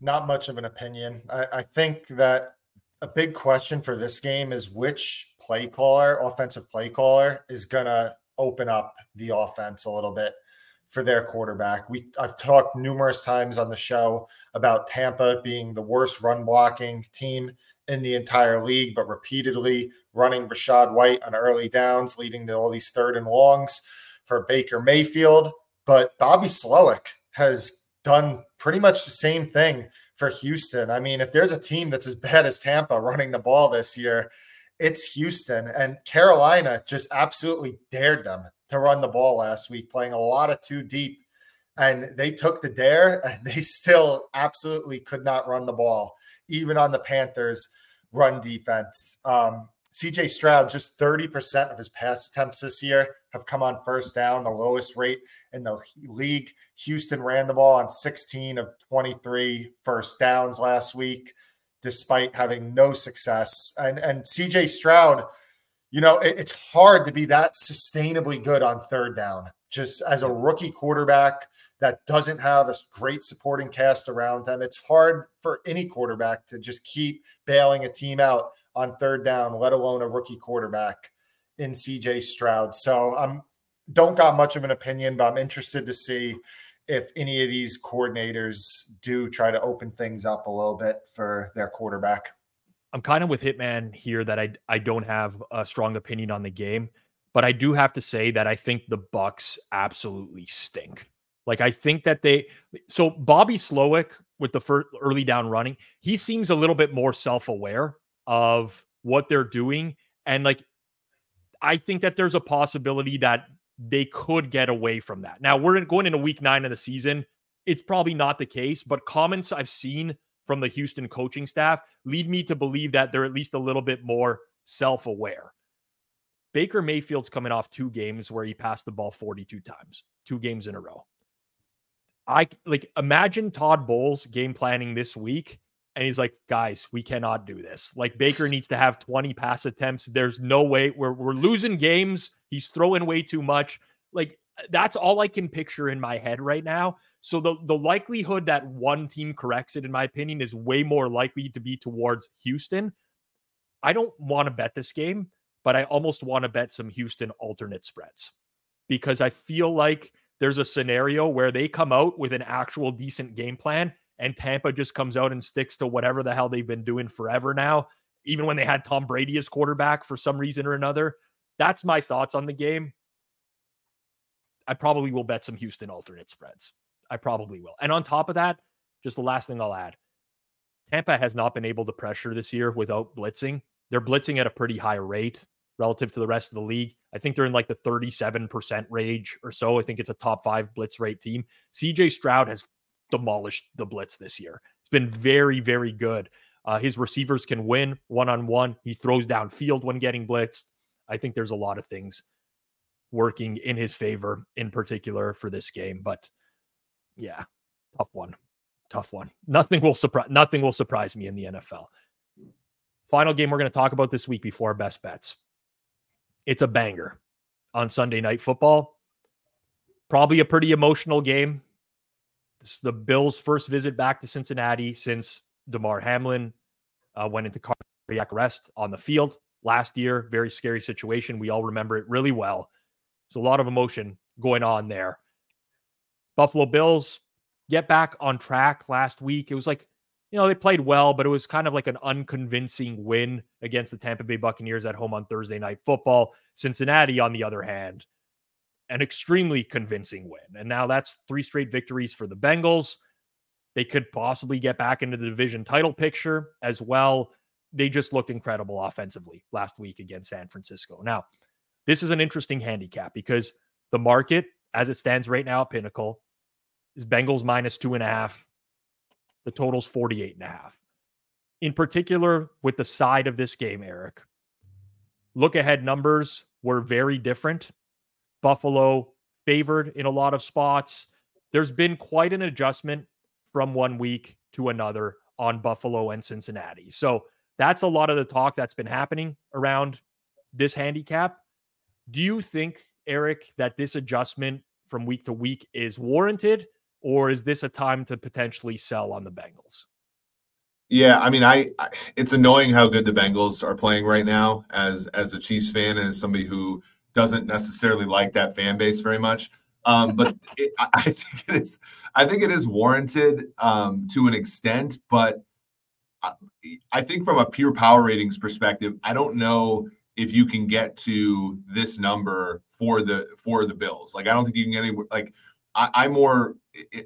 [SPEAKER 3] Not much of an opinion. I, I think that a big question for this game is which play caller, offensive play caller, is going to open up the offense a little bit for their quarterback. We I've talked numerous times on the show about Tampa being the worst run blocking team in the entire league, but repeatedly running Rachaad White on early downs, leading to all these third and longs for Baker Mayfield. But Bobby Slowik has done pretty much the same thing for Houston. I mean, if there's a team that's as bad as Tampa running the ball this year, it's Houston. And Carolina just absolutely dared them to run the ball last week, playing a lot of two deep. And they took the dare *laughs* and they still absolutely could not run the ball, even on the Panthers' run defense. Um, CJ Stroud, just 30% of his pass attempts this year have come on first down, the lowest rate in the league. Houston ran the ball on 16 of 23 first downs last week, despite having no success. And, and CJ Stroud, you know, it, it's hard to be that sustainably good on third down, just as a rookie quarterback that doesn't have a great supporting cast around him. It's hard for any quarterback to just keep bailing a team out on third down, let alone a rookie quarterback in CJ Stroud. So I'm don't got much of an opinion, but I'm interested to see if any of these coordinators do try to open things up a little bit for their quarterback.
[SPEAKER 1] I'm kind of with Hitman here that I I don't have a strong opinion on the game, but I do have to say that I think the Bucs absolutely stink. Like I think that they so Bobby Slowik with the first early down running, he seems a little bit more self-aware of what they're doing. And like, I think that there's a possibility that they could get away from that. Now, we're going into week nine of the season. It's probably not the case, but comments I've seen from the Houston coaching staff lead me to believe that they're at least a little bit more self aware. Baker Mayfield's coming off two games where he passed the ball 42 times, two games in a row. I like imagine Todd Bowles game planning this week and he's like, guys, we cannot do this. Like Baker needs to have 20 pass attempts. There's no way we're we're losing games. He's throwing way too much. Like that's all I can picture in my head right now. So the the likelihood that one team corrects it, in my opinion, is way more likely to be towards Houston. I don't want to bet this game, but I almost want to bet some Houston alternate spreads because I feel like there's a scenario where they come out with an actual decent game plan and Tampa just comes out and sticks to whatever the hell they've been doing forever now, even when they had Tom Brady as quarterback for some reason or another. That's my thoughts on the game. I probably will bet some Houston alternate spreads. I probably will. And on top of that, just the last thing I'll add Tampa has not been able to pressure this year without blitzing. They're blitzing at a pretty high rate relative to the rest of the league. I think they're in like the 37% range or so. I think it's a top five blitz rate team. CJ Stroud has demolished the blitz this year. It's been very, very good. Uh, his receivers can win one on one. He throws downfield when getting blitzed. I think there's a lot of things working in his favor, in particular for this game. But yeah, tough one, tough one. Nothing will surprise. Nothing will surprise me in the NFL. Final game we're going to talk about this week before best bets. It's a banger on Sunday Night Football. Probably a pretty emotional game. Is the Bills' first visit back to Cincinnati since Damar Hamlin uh, went into cardiac arrest on the field last year. Very scary situation. We all remember it really well. So a lot of emotion going on there. Buffalo Bills get back on track last week. It was like, you know, they played well, but it was kind of like an unconvincing win against the Tampa Bay Buccaneers at home on Thursday night football. Cincinnati, on the other hand, an extremely convincing win. And now that's three straight victories for the Bengals. They could possibly get back into the division title picture as well. They just looked incredible offensively last week against San Francisco. Now, this is an interesting handicap because the market, as it stands right now at Pinnacle, is Bengals minus two and a half. The total's 48 and a half. In particular, with the side of this game, Eric, look ahead numbers were very different Buffalo favored in a lot of spots. There's been quite an adjustment from one week to another on Buffalo and Cincinnati. So that's a lot of the talk that's been happening around this handicap. Do you think, Eric, that this adjustment from week to week is warranted, or is this a time to potentially sell on the Bengals?
[SPEAKER 4] Yeah, I mean, I, I, it's annoying how good the Bengals are playing right now. As as a Chiefs fan and as somebody who doesn't necessarily like that fan base very much. Um, but *laughs* it, I think it is. I think it is warranted um, to an extent, but I, I think from a pure power ratings perspective, I don't know if you can get to this number for the for the Bills. Like I don't think you can get any. Like I, I'm more.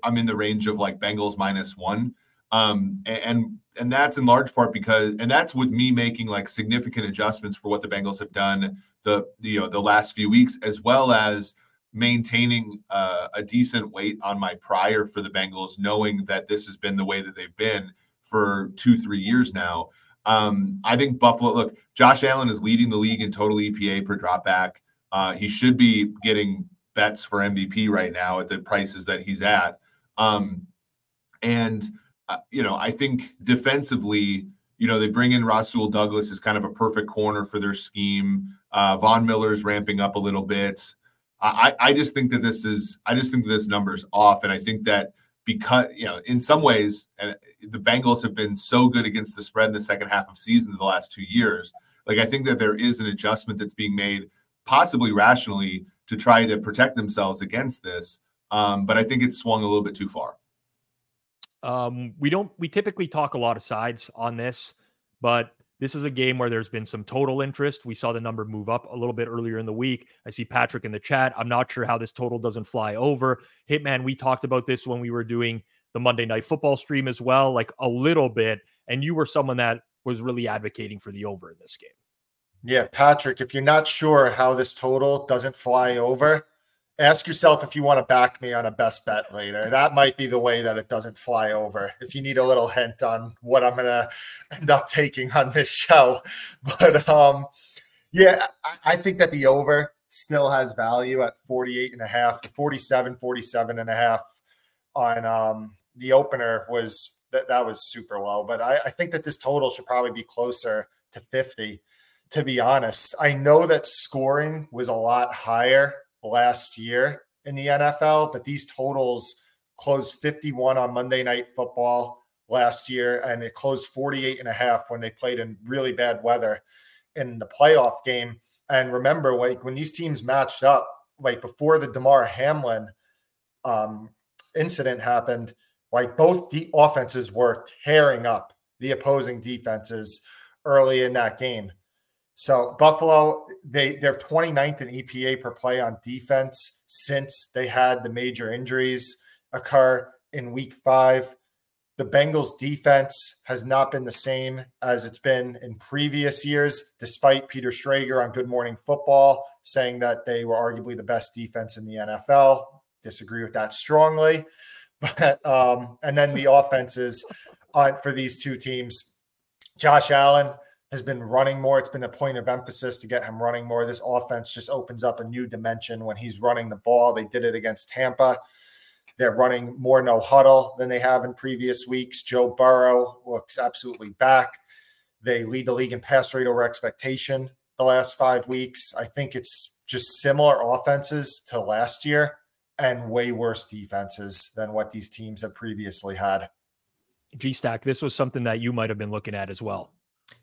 [SPEAKER 4] I'm in the range of like Bengals minus one. Um, and and that's in large part because and that's with me making like significant adjustments for what the Bengals have done the, you know the last few weeks, as well as maintaining uh, a decent weight on my prior for the Bengals, knowing that this has been the way that they've been for two three years now. Um, I think Buffalo. Look, Josh Allen is leading the league in total EPA per dropback. Uh, he should be getting bets for MVP right now at the prices that he's at. Um, and uh, you know, I think defensively, you know, they bring in Rasul Douglas as kind of a perfect corner for their scheme. Uh, Von Miller's ramping up a little bit. I, I just think that this is, I just think this number's off. And I think that because, you know, in some ways, and the Bengals have been so good against the spread in the second half of season the last two years. Like, I think that there is an adjustment that's being made, possibly rationally, to try to protect themselves against this. Um, but I think it's swung a little bit too far.
[SPEAKER 1] Um, we don't, we typically talk a lot of sides on this, but this is a game where there's been some total interest. We saw the number move up a little bit earlier in the week. I see Patrick in the chat. I'm not sure how this total doesn't fly over. Hitman, we talked about this when we were doing the Monday Night Football stream as well, like a little bit. And you were someone that was really advocating for the over in this game.
[SPEAKER 3] Yeah, Patrick, if you're not sure how this total doesn't fly over, ask yourself if you want to back me on a best bet later. That might be the way that it doesn't fly over. If you need a little hint on what I'm gonna end up taking on this show, *laughs* but um, yeah, I, I think that the over still has value at 48 and a half, 47, 47 and a half on um, the opener was that that was super low. But I, I think that this total should probably be closer to 50. To be honest, I know that scoring was a lot higher last year in the NFL, but these totals closed 51 on Monday Night Football last year, and it closed 48 and a half when they played in really bad weather in the playoff game. And remember, like when these teams matched up, like before the Damar Hamlin um, incident happened, Like both the offenses were tearing up the opposing defenses early in that game. So Buffalo, they they're 29th in EPA per play on defense since they had the major injuries occur in week five. The Bengals defense has not been the same as it's been in previous years, despite Peter Schrager on Good Morning Football saying that they were arguably the best defense in the NFL. Disagree with that strongly. *laughs* But um, and then the offenses for these two teams, Josh Allen has been running more. It's been a point of emphasis to get him running more. This offense just opens up a new dimension when he's running the ball. They did it against Tampa. They're running more no huddle than they have in previous weeks. Joe Burrow looks absolutely back. They lead the league in pass rate over expectation the last five weeks. I think it's just similar offenses to last year and way worse defenses than what these teams have previously had.
[SPEAKER 1] G Stack, this was something that you might have been looking at as well.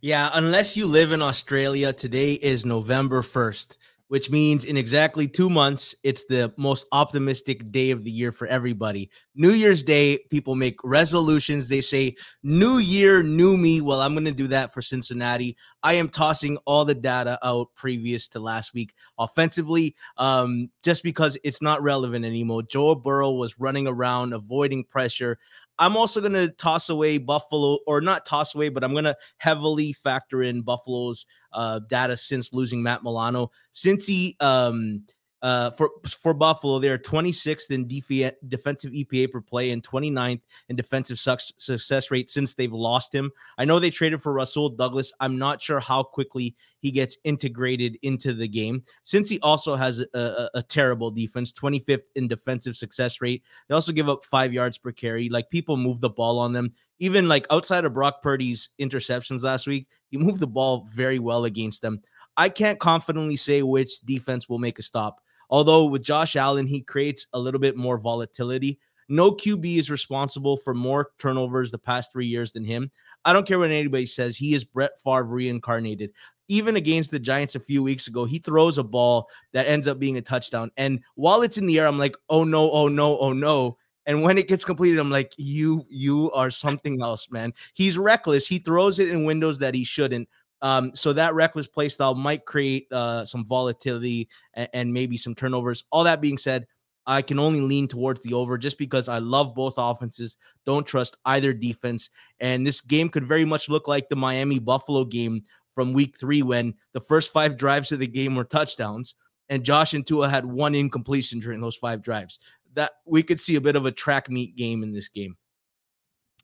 [SPEAKER 2] Yeah, unless you live in Australia, today is November 1st, which means in exactly two months, it's the most optimistic day of the year for everybody. New Year's Day, people make resolutions. They say, New Year, new me. Well, I'm going to do that for Cincinnati. I am tossing all the data out previous to last week offensively, um, just because it's not relevant anymore. Joe Burrow was running around, avoiding pressure. I'm also going to toss away Buffalo, or not toss away, but I'm going to heavily factor in Buffalo's uh, data since losing Matt Milano. Since he um, uh, for for Buffalo, they're 26th in def- defensive EPA per play and 29th in defensive su- success rate since they've lost him. I know they traded for Russell Douglas. I'm not sure how quickly he gets integrated into the game since he also has a, a, a terrible defense, 25th in defensive success rate. They also give up five yards per carry. Like people move the ball on them. Even like outside of Brock Purdy's interceptions last week, he moved the ball very well against them. I can't confidently say which defense will make a stop. Although with Josh Allen, he creates a little bit more volatility. No QB is responsible for more turnovers the past three years than him. I don't care what anybody says. He is Brett Favre reincarnated. Even against the Giants a few weeks ago, he throws a ball that ends up being a touchdown. And while it's in the air, I'm like, oh no, oh no, oh no. And when it gets completed, I'm like, you, you are something else, man. He's reckless. He throws it in windows that he shouldn't. Um, so that reckless play style might create uh, some volatility and, and, maybe some turnovers. All that being said, I can only lean towards the over just because I love both offenses. Don't trust either defense. And this game could very much look like the Miami Buffalo game from week three when the first five drives of the game were touchdowns. And Josh and Tua had one incompletion during those five drives. That we could see a bit of a track meet game in this game.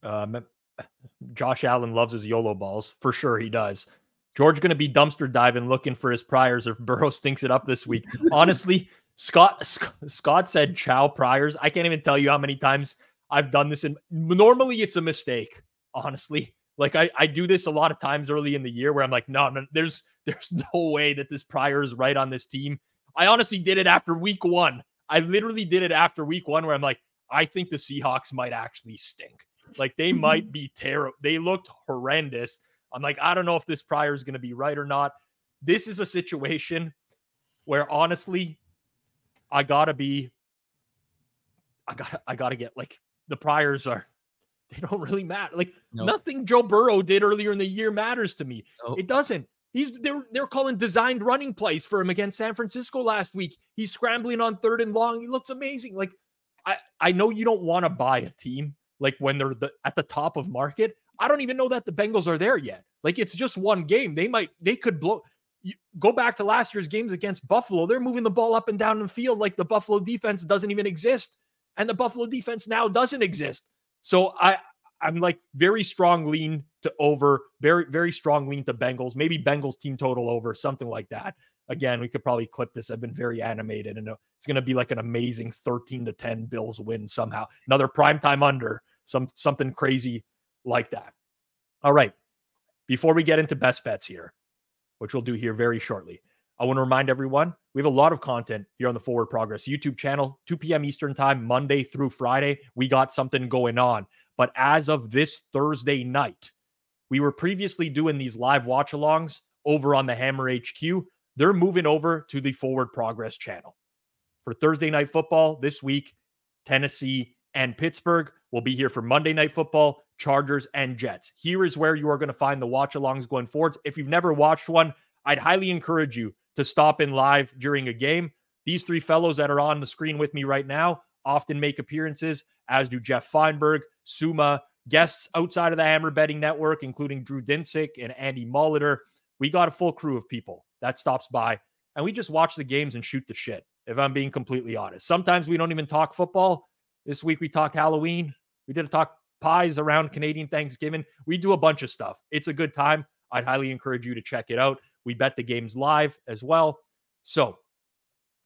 [SPEAKER 1] Um, Josh Allen loves his YOLO balls. For sure, he does. George going to be dumpster diving looking for his priors if Burrow stinks it up this *laughs* week. Honestly, Scott Scott said chow priors. I can't even tell you how many times I've done this and normally it's a mistake, honestly. Like I, I do this a lot of times early in the year where I'm like, no, no, there's *laughs* there's no way that this prior is right on this team. I honestly did it after week one. I literally did it after week one where I'm like, I think the Seahawks might actually stink. Like they *laughs* might be terrible. They looked horrendous. I'm like, I don't know if this prior is going to be right or not. This is a situation where honestly, I gotta be, I gotta, I gotta get like the priors are, *laughs* they don't really matter. Like nope. nothing Joe Burrow did earlier in the year matters to me. Nope. It doesn't. He's they're they're calling designed running plays for him against San Francisco last week. He's scrambling on third and long. He looks amazing. Like I I know you don't want to buy a team like when they're the, at the top of market, I don't even know that the Bengals are there yet. Like it's just one game. They might they could blow you, go back to last year's games against Buffalo. They're moving the ball up and down the field like the Buffalo defense doesn't even exist. And the Buffalo defense now doesn't exist. So I I'm like very strong lean to over, very, very strong lean to Bengals, maybe Bengals team total over, something like that. Again, we could probably clip this. I've been very animated and uh, it's going to be like an amazing 13 to 10 Bills win somehow. Another primetime under, some something crazy like that. All right. Before we get into best bets here, which we'll do here very shortly, I want to remind everyone we have a lot of content here on the Forward Progress YouTube channel, 2 p.m. Eastern Time, Monday through Friday. We got something going on. But as of this Thursday night, we were previously doing these live watch alongs over on the Hammer HQ. They're moving over to the Forward Progress channel. For Thursday night football this week, Tennessee and Pittsburgh. We'll be here for Monday Night Football, Chargers, and Jets. Here is where you are going to find the watch alongs going forwards. If you've never watched one, I'd highly encourage you to stop in live during a game. These three fellows that are on the screen with me right now often make appearances, as do Jeff Feinberg, Suma, guests outside of the Hammer Betting Network, including Drew Dinsick and Andy Molitor. We got a full crew of people that stops by, and we just watch the games and shoot the shit, if I'm being completely honest. Sometimes we don't even talk football. This week we talked Halloween. We did a talk pies around Canadian Thanksgiving. We do a bunch of stuff. It's a good time. I'd highly encourage you to check it out. We bet the games live as well. So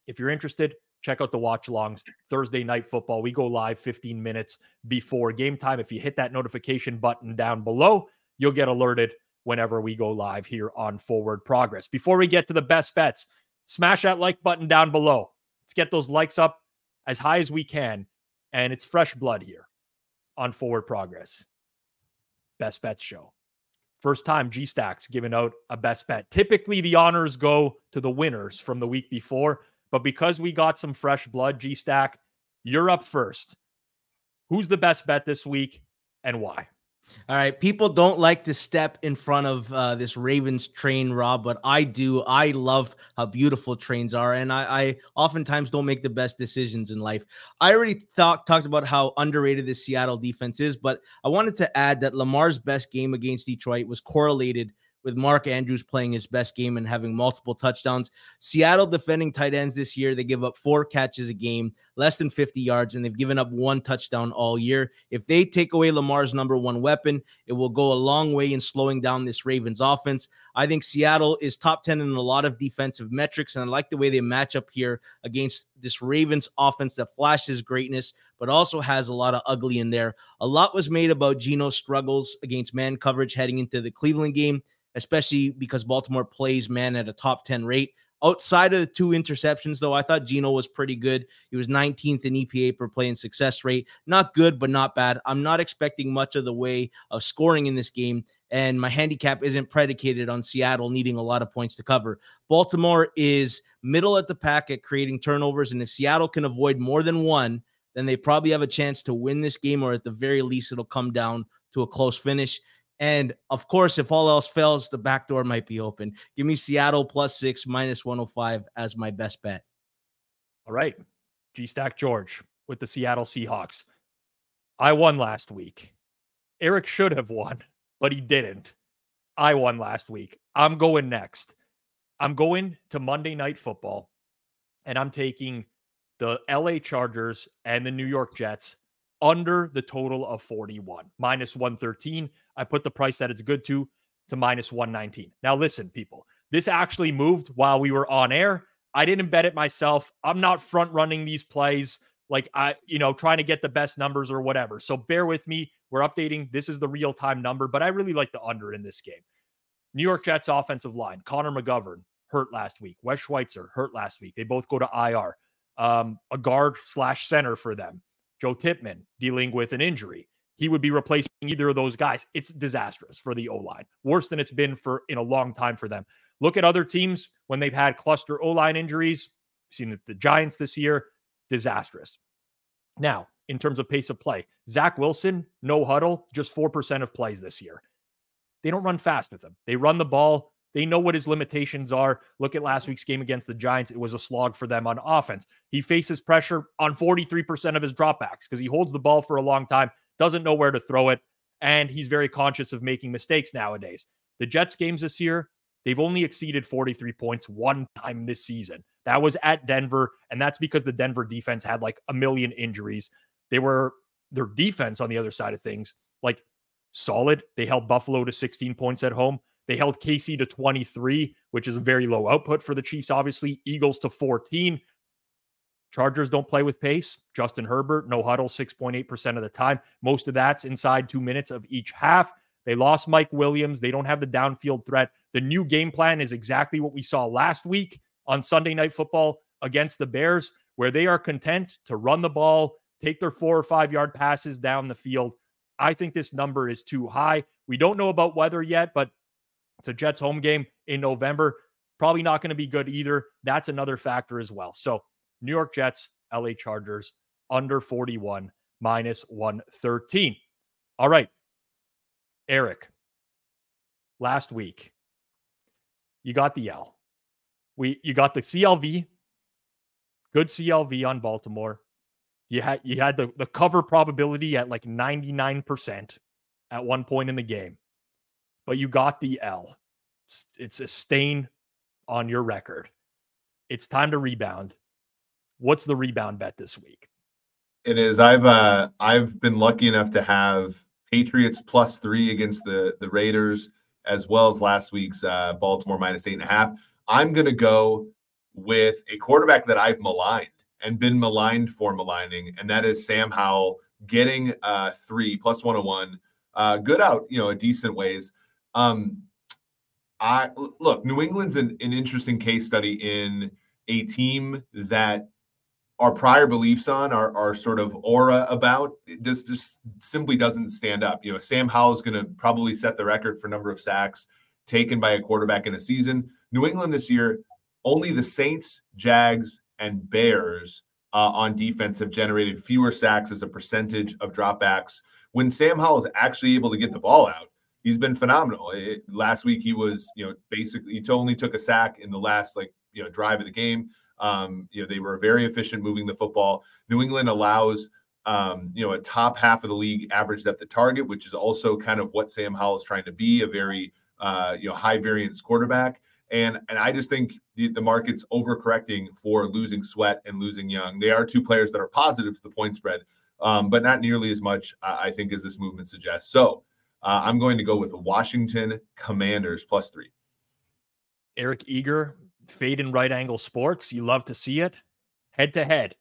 [SPEAKER 1] if you're interested, check out the watch alongs Thursday night football. We go live 15 minutes before game time. If you hit that notification button down below, you'll get alerted whenever we go live here on Forward Progress. Before we get to the best bets, smash that like button down below. Let's get those likes up as high as we can. And it's fresh blood here on Forward Progress. Best bets show. First time G Stacks giving out a best bet. Typically, the honors go to the winners from the week before. But because we got some fresh blood, G Stack, you're up first. Who's the best bet this week and why?
[SPEAKER 2] All right. People don't like to step in front of uh, this Ravens train, Rob, but I do. I love how beautiful trains are. And I, I oftentimes don't make the best decisions in life. I already thought, talked about how underrated this Seattle defense is, but I wanted to add that Lamar's best game against Detroit was correlated with Mark Andrews playing his best game and having multiple touchdowns. Seattle defending tight ends this year, they give up four catches a game, less than 50 yards, and they've given up one touchdown all year. If they take away Lamar's number one weapon, it will go a long way in slowing down this Ravens offense. I think Seattle is top 10 in a lot of defensive metrics, and I like the way they match up here against this Ravens offense that flashes greatness, but also has a lot of ugly in there. A lot was made about Geno's struggles against man coverage heading into the Cleveland game especially because Baltimore plays man at a top 10 rate. Outside of the two interceptions, though, I thought Geno was pretty good. He was 19th in EPA per play and success rate. Not good, but not bad. I'm not expecting much of the way of scoring in this game. And my handicap isn't predicated on Seattle needing a lot of points to cover. Baltimore is middle at the pack at creating turnovers. And if Seattle can avoid more than one, then they probably have a chance to win this game, or at the very least, it'll come down to a close finish. And of course, if all else fails, the back door might be open. Give me Seattle plus six, minus 105 as my best bet.
[SPEAKER 1] All right. G Stack George with the Seattle Seahawks. I won last week. Eric should have won, but he didn't. I won last week. I'm going next. I'm going to Monday Night Football, and I'm taking the LA Chargers and the New York Jets under the total of 41, minus 113. I put the price that it's good to to minus 119. Now, listen, people, this actually moved while we were on air. I didn't bet it myself. I'm not front running these plays like I, you know, trying to get the best numbers or whatever. So bear with me. We're updating. This is the real time number, but I really like the under in this game. New York Jets offensive line, Connor McGovern hurt last week. Wes Schweitzer hurt last week. They both go to IR. Um, a guard slash center for them. Joe Tippmann dealing with an injury. He would be replacing either of those guys. It's disastrous for the O line, worse than it's been for in a long time for them. Look at other teams when they've had cluster O line injuries. seen the Giants this year, disastrous. Now, in terms of pace of play, Zach Wilson, no huddle, just 4% of plays this year. They don't run fast with him. They run the ball they know what his limitations are. Look at last week's game against the Giants. It was a slog for them on offense. He faces pressure on 43% of his dropbacks because he holds the ball for a long time, doesn't know where to throw it, and he's very conscious of making mistakes nowadays. The Jets games this year, they've only exceeded 43 points one time this season. That was at Denver, and that's because the Denver defense had like a million injuries. They were their defense on the other side of things, like solid. They held Buffalo to 16 points at home. They held KC to 23, which is a very low output for the Chiefs, obviously. Eagles to 14. Chargers don't play with pace. Justin Herbert, no huddle, 6.8% of the time. Most of that's inside two minutes of each half. They lost Mike Williams. They don't have the downfield threat. The new game plan is exactly what we saw last week on Sunday Night Football against the Bears, where they are content to run the ball, take their four or five yard passes down the field. I think this number is too high. We don't know about weather yet, but it's a Jets home game in November. Probably not going to be good either. That's another factor as well. So, New York Jets, LA Chargers, under 41, minus 113. All right. Eric, last week, you got the L. We you got the CLV, good CLV on Baltimore. You had you had the, the cover probability at like 99% at one point in the game. But you got the L. It's, it's a stain on your record. It's time to rebound. What's the rebound bet this week?
[SPEAKER 4] It is. I've uh I've been lucky enough to have Patriots plus three against the the Raiders, as well as last week's uh, Baltimore minus eight and a half. I'm gonna go with a quarterback that I've maligned and been maligned for maligning, and that is Sam Howell getting uh three plus 101. Uh good out, you know, a decent ways. Um I look, New England's an, an interesting case study in a team that our prior beliefs on, our, our sort of aura about, just just simply doesn't stand up. You know, Sam Howell is going to probably set the record for number of sacks taken by a quarterback in a season. New England this year, only the Saints, Jags, and Bears uh, on defense have generated fewer sacks as a percentage of dropbacks. When Sam Howell is actually able to get the ball out, he's been phenomenal. It, last week he was, you know, basically he only took a sack in the last like you know drive of the game. Um, you know, they were very efficient moving the football. New England allows, um, you know, a top half of the league average depth of target, which is also kind of what Sam Howell is trying to be a very, uh, you know, high variance quarterback. And and I just think the, the market's overcorrecting for losing Sweat and losing Young. They are two players that are positive to the point spread, um, but not nearly as much, uh, I think, as this movement suggests. So uh, I'm going to go with Washington Commanders plus three.
[SPEAKER 1] Eric Eager, fade and right angle sports. You love to see it. Head to head.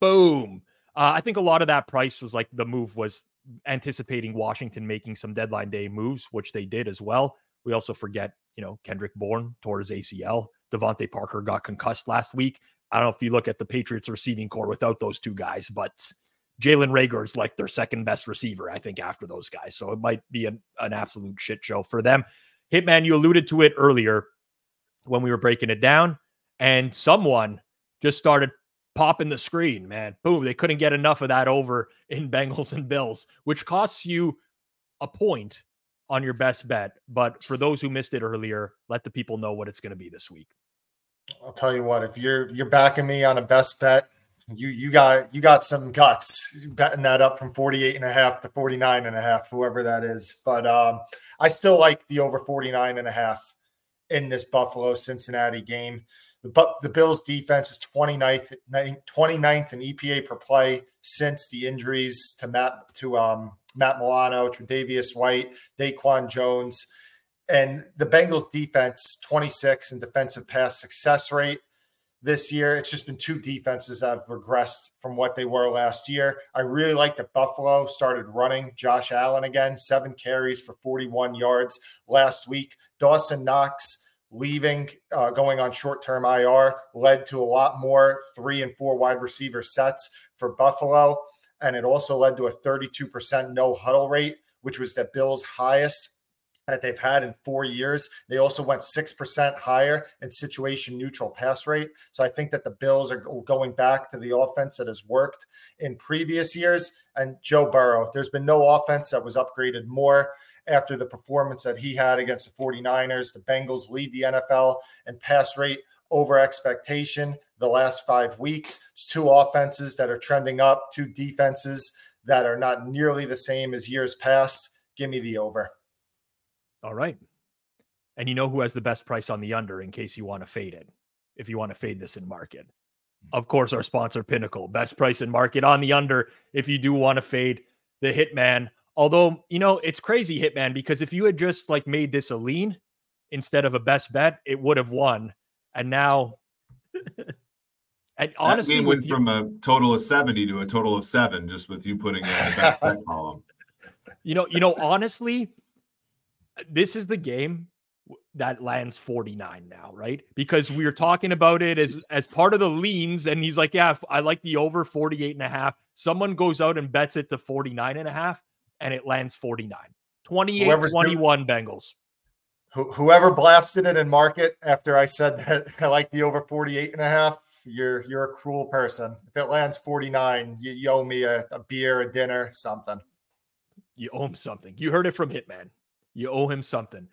[SPEAKER 1] Boom. Uh, I think a lot of that price was like the move was anticipating Washington making some deadline day moves, which they did as well. We also forget, you know, Kendrick Bourne tore his ACL. DeVante Parker got concussed last week. I don't know if you look at the Patriots receiving core without those two guys, but Jalen Reagor is like their second best receiver, I think, after those guys. So it might be an, an absolute shit show for them. Hitman, you alluded to it earlier when we were breaking it down, and someone just started popping the screen, man. Boom. They couldn't get enough of that over in *laughs* Bengals and Bills, which costs you a point on your best bet. But for those who missed it earlier, let the people know what it's going to be this week.
[SPEAKER 3] I'll tell you what, if you're you're backing me on a best bet, you you got you got some guts betting that up from 48 and a half to 49 and a half, whoever that is. But um, I still like the over 49 and a half in this Buffalo Cincinnati game. The, the Bills defense is 29th, 29th in EPA per play since the injuries to Matt to um, Matt Milano, Tre'Davious White, DaQuan Jones, and the Bengals defense 26 in defensive pass success rate this year. It's just been two defenses that have regressed from what they were last year. I really like that Buffalo started running Josh Allen again, seven carries for 41 yards last week. Dawson Knox leaving, uh, going on short term IR, led to a lot more three and four wide receiver sets for Buffalo. And it also led to a 32% no huddle rate, which was the Bills' highest that they've had in four years. They also went 6% higher in situation neutral pass rate. So I think that the Bills are going back to the offense that has worked in previous years. And Joe Burrow, there's been no offense that was upgraded more after the performance that he had against the 49ers. The Bengals lead the NFL in pass rate over expectation the last five weeks. It's two offenses that are trending up, two defenses that are not nearly the same as years past. Give me the over.
[SPEAKER 1] All right. And you know who has the best price on the under in case you want to fade it, if you want to fade this in market. Hmm. Of course, our sponsor, Pinnacle, best price in market on the under if you do want to fade the Hitman. Although, you know, it's crazy, Hitman, because if you had just like made this a lean instead of a best bet, it would have won. And now, *laughs*
[SPEAKER 4] and honestly, that went from a total of 70 to a total of seven just with you putting in the *laughs* bet column.
[SPEAKER 1] You know, you know, honestly, this is the game that lands 49 now, right? Because we are talking about it as as part of the leans and he's like, "Yeah, I like the over 48 and a half." Someone goes out and bets it to 49 and a half and it lands 49. 28 Whoever's 21 doing, Bengals.
[SPEAKER 3] whoever blasted it in market after I said *laughs* that I like the over 48 and a half, You're you're a cruel person. If it lands 49, you, you owe me a, a beer, a dinner, something.
[SPEAKER 1] You owe him something. You heard it from Hitman. You owe him something.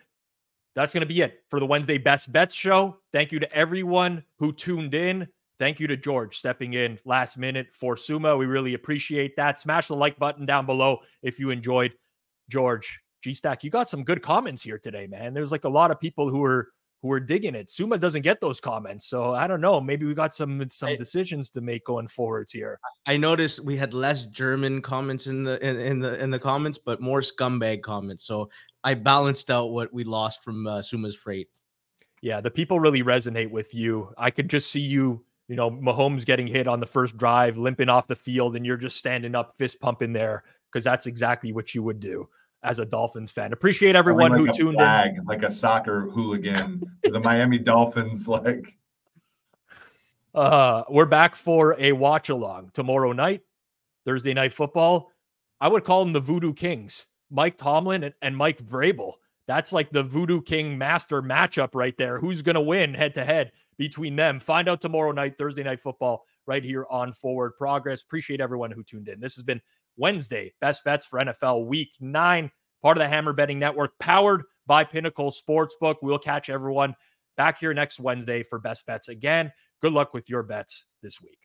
[SPEAKER 1] That's going to be it for the Wednesday Best Bets show. Thank you to everyone who tuned in. Thank you to George stepping in last minute for Suma. We really appreciate that. Smash the like button down below if you enjoyed. George, G Stack, you got some good comments here today, man. There's like a lot of people who are who are digging it. Suma doesn't get those comments, so I don't know. Maybe we got some some decisions to make going forwards here.
[SPEAKER 2] I noticed we had less German comments in the in, in the in the comments, but more scumbag comments. So I balanced out what we lost from uh, Suma's freight.
[SPEAKER 1] Yeah, the people really resonate with you. I could just see you, you know, Mahomes getting hit on the first drive, limping off the field, and you're just standing up, fist pumping there because that's exactly what you would do as a Dolphins fan. Appreciate everyone
[SPEAKER 4] like
[SPEAKER 1] who tuned flag,
[SPEAKER 4] in. Like a soccer hooligan, the Miami Dolphins, *laughs* like.
[SPEAKER 1] Uh, we're back for a watch along tomorrow night, Thursday night football. I would call them the Voodoo Kings, Mike Tomlin and, and Mike Vrabel. That's like the Voodoo King master matchup right there. Who's going to win head to head between them? Find out tomorrow night, Thursday night football, right here on Forward Progress. Appreciate everyone who tuned in. This has been Wednesday, best bets for NFL week nine, part of the Hammer Betting Network, powered by Pinnacle Sportsbook. We'll catch everyone back here next Wednesday for best bets again. Good luck with your bets this week.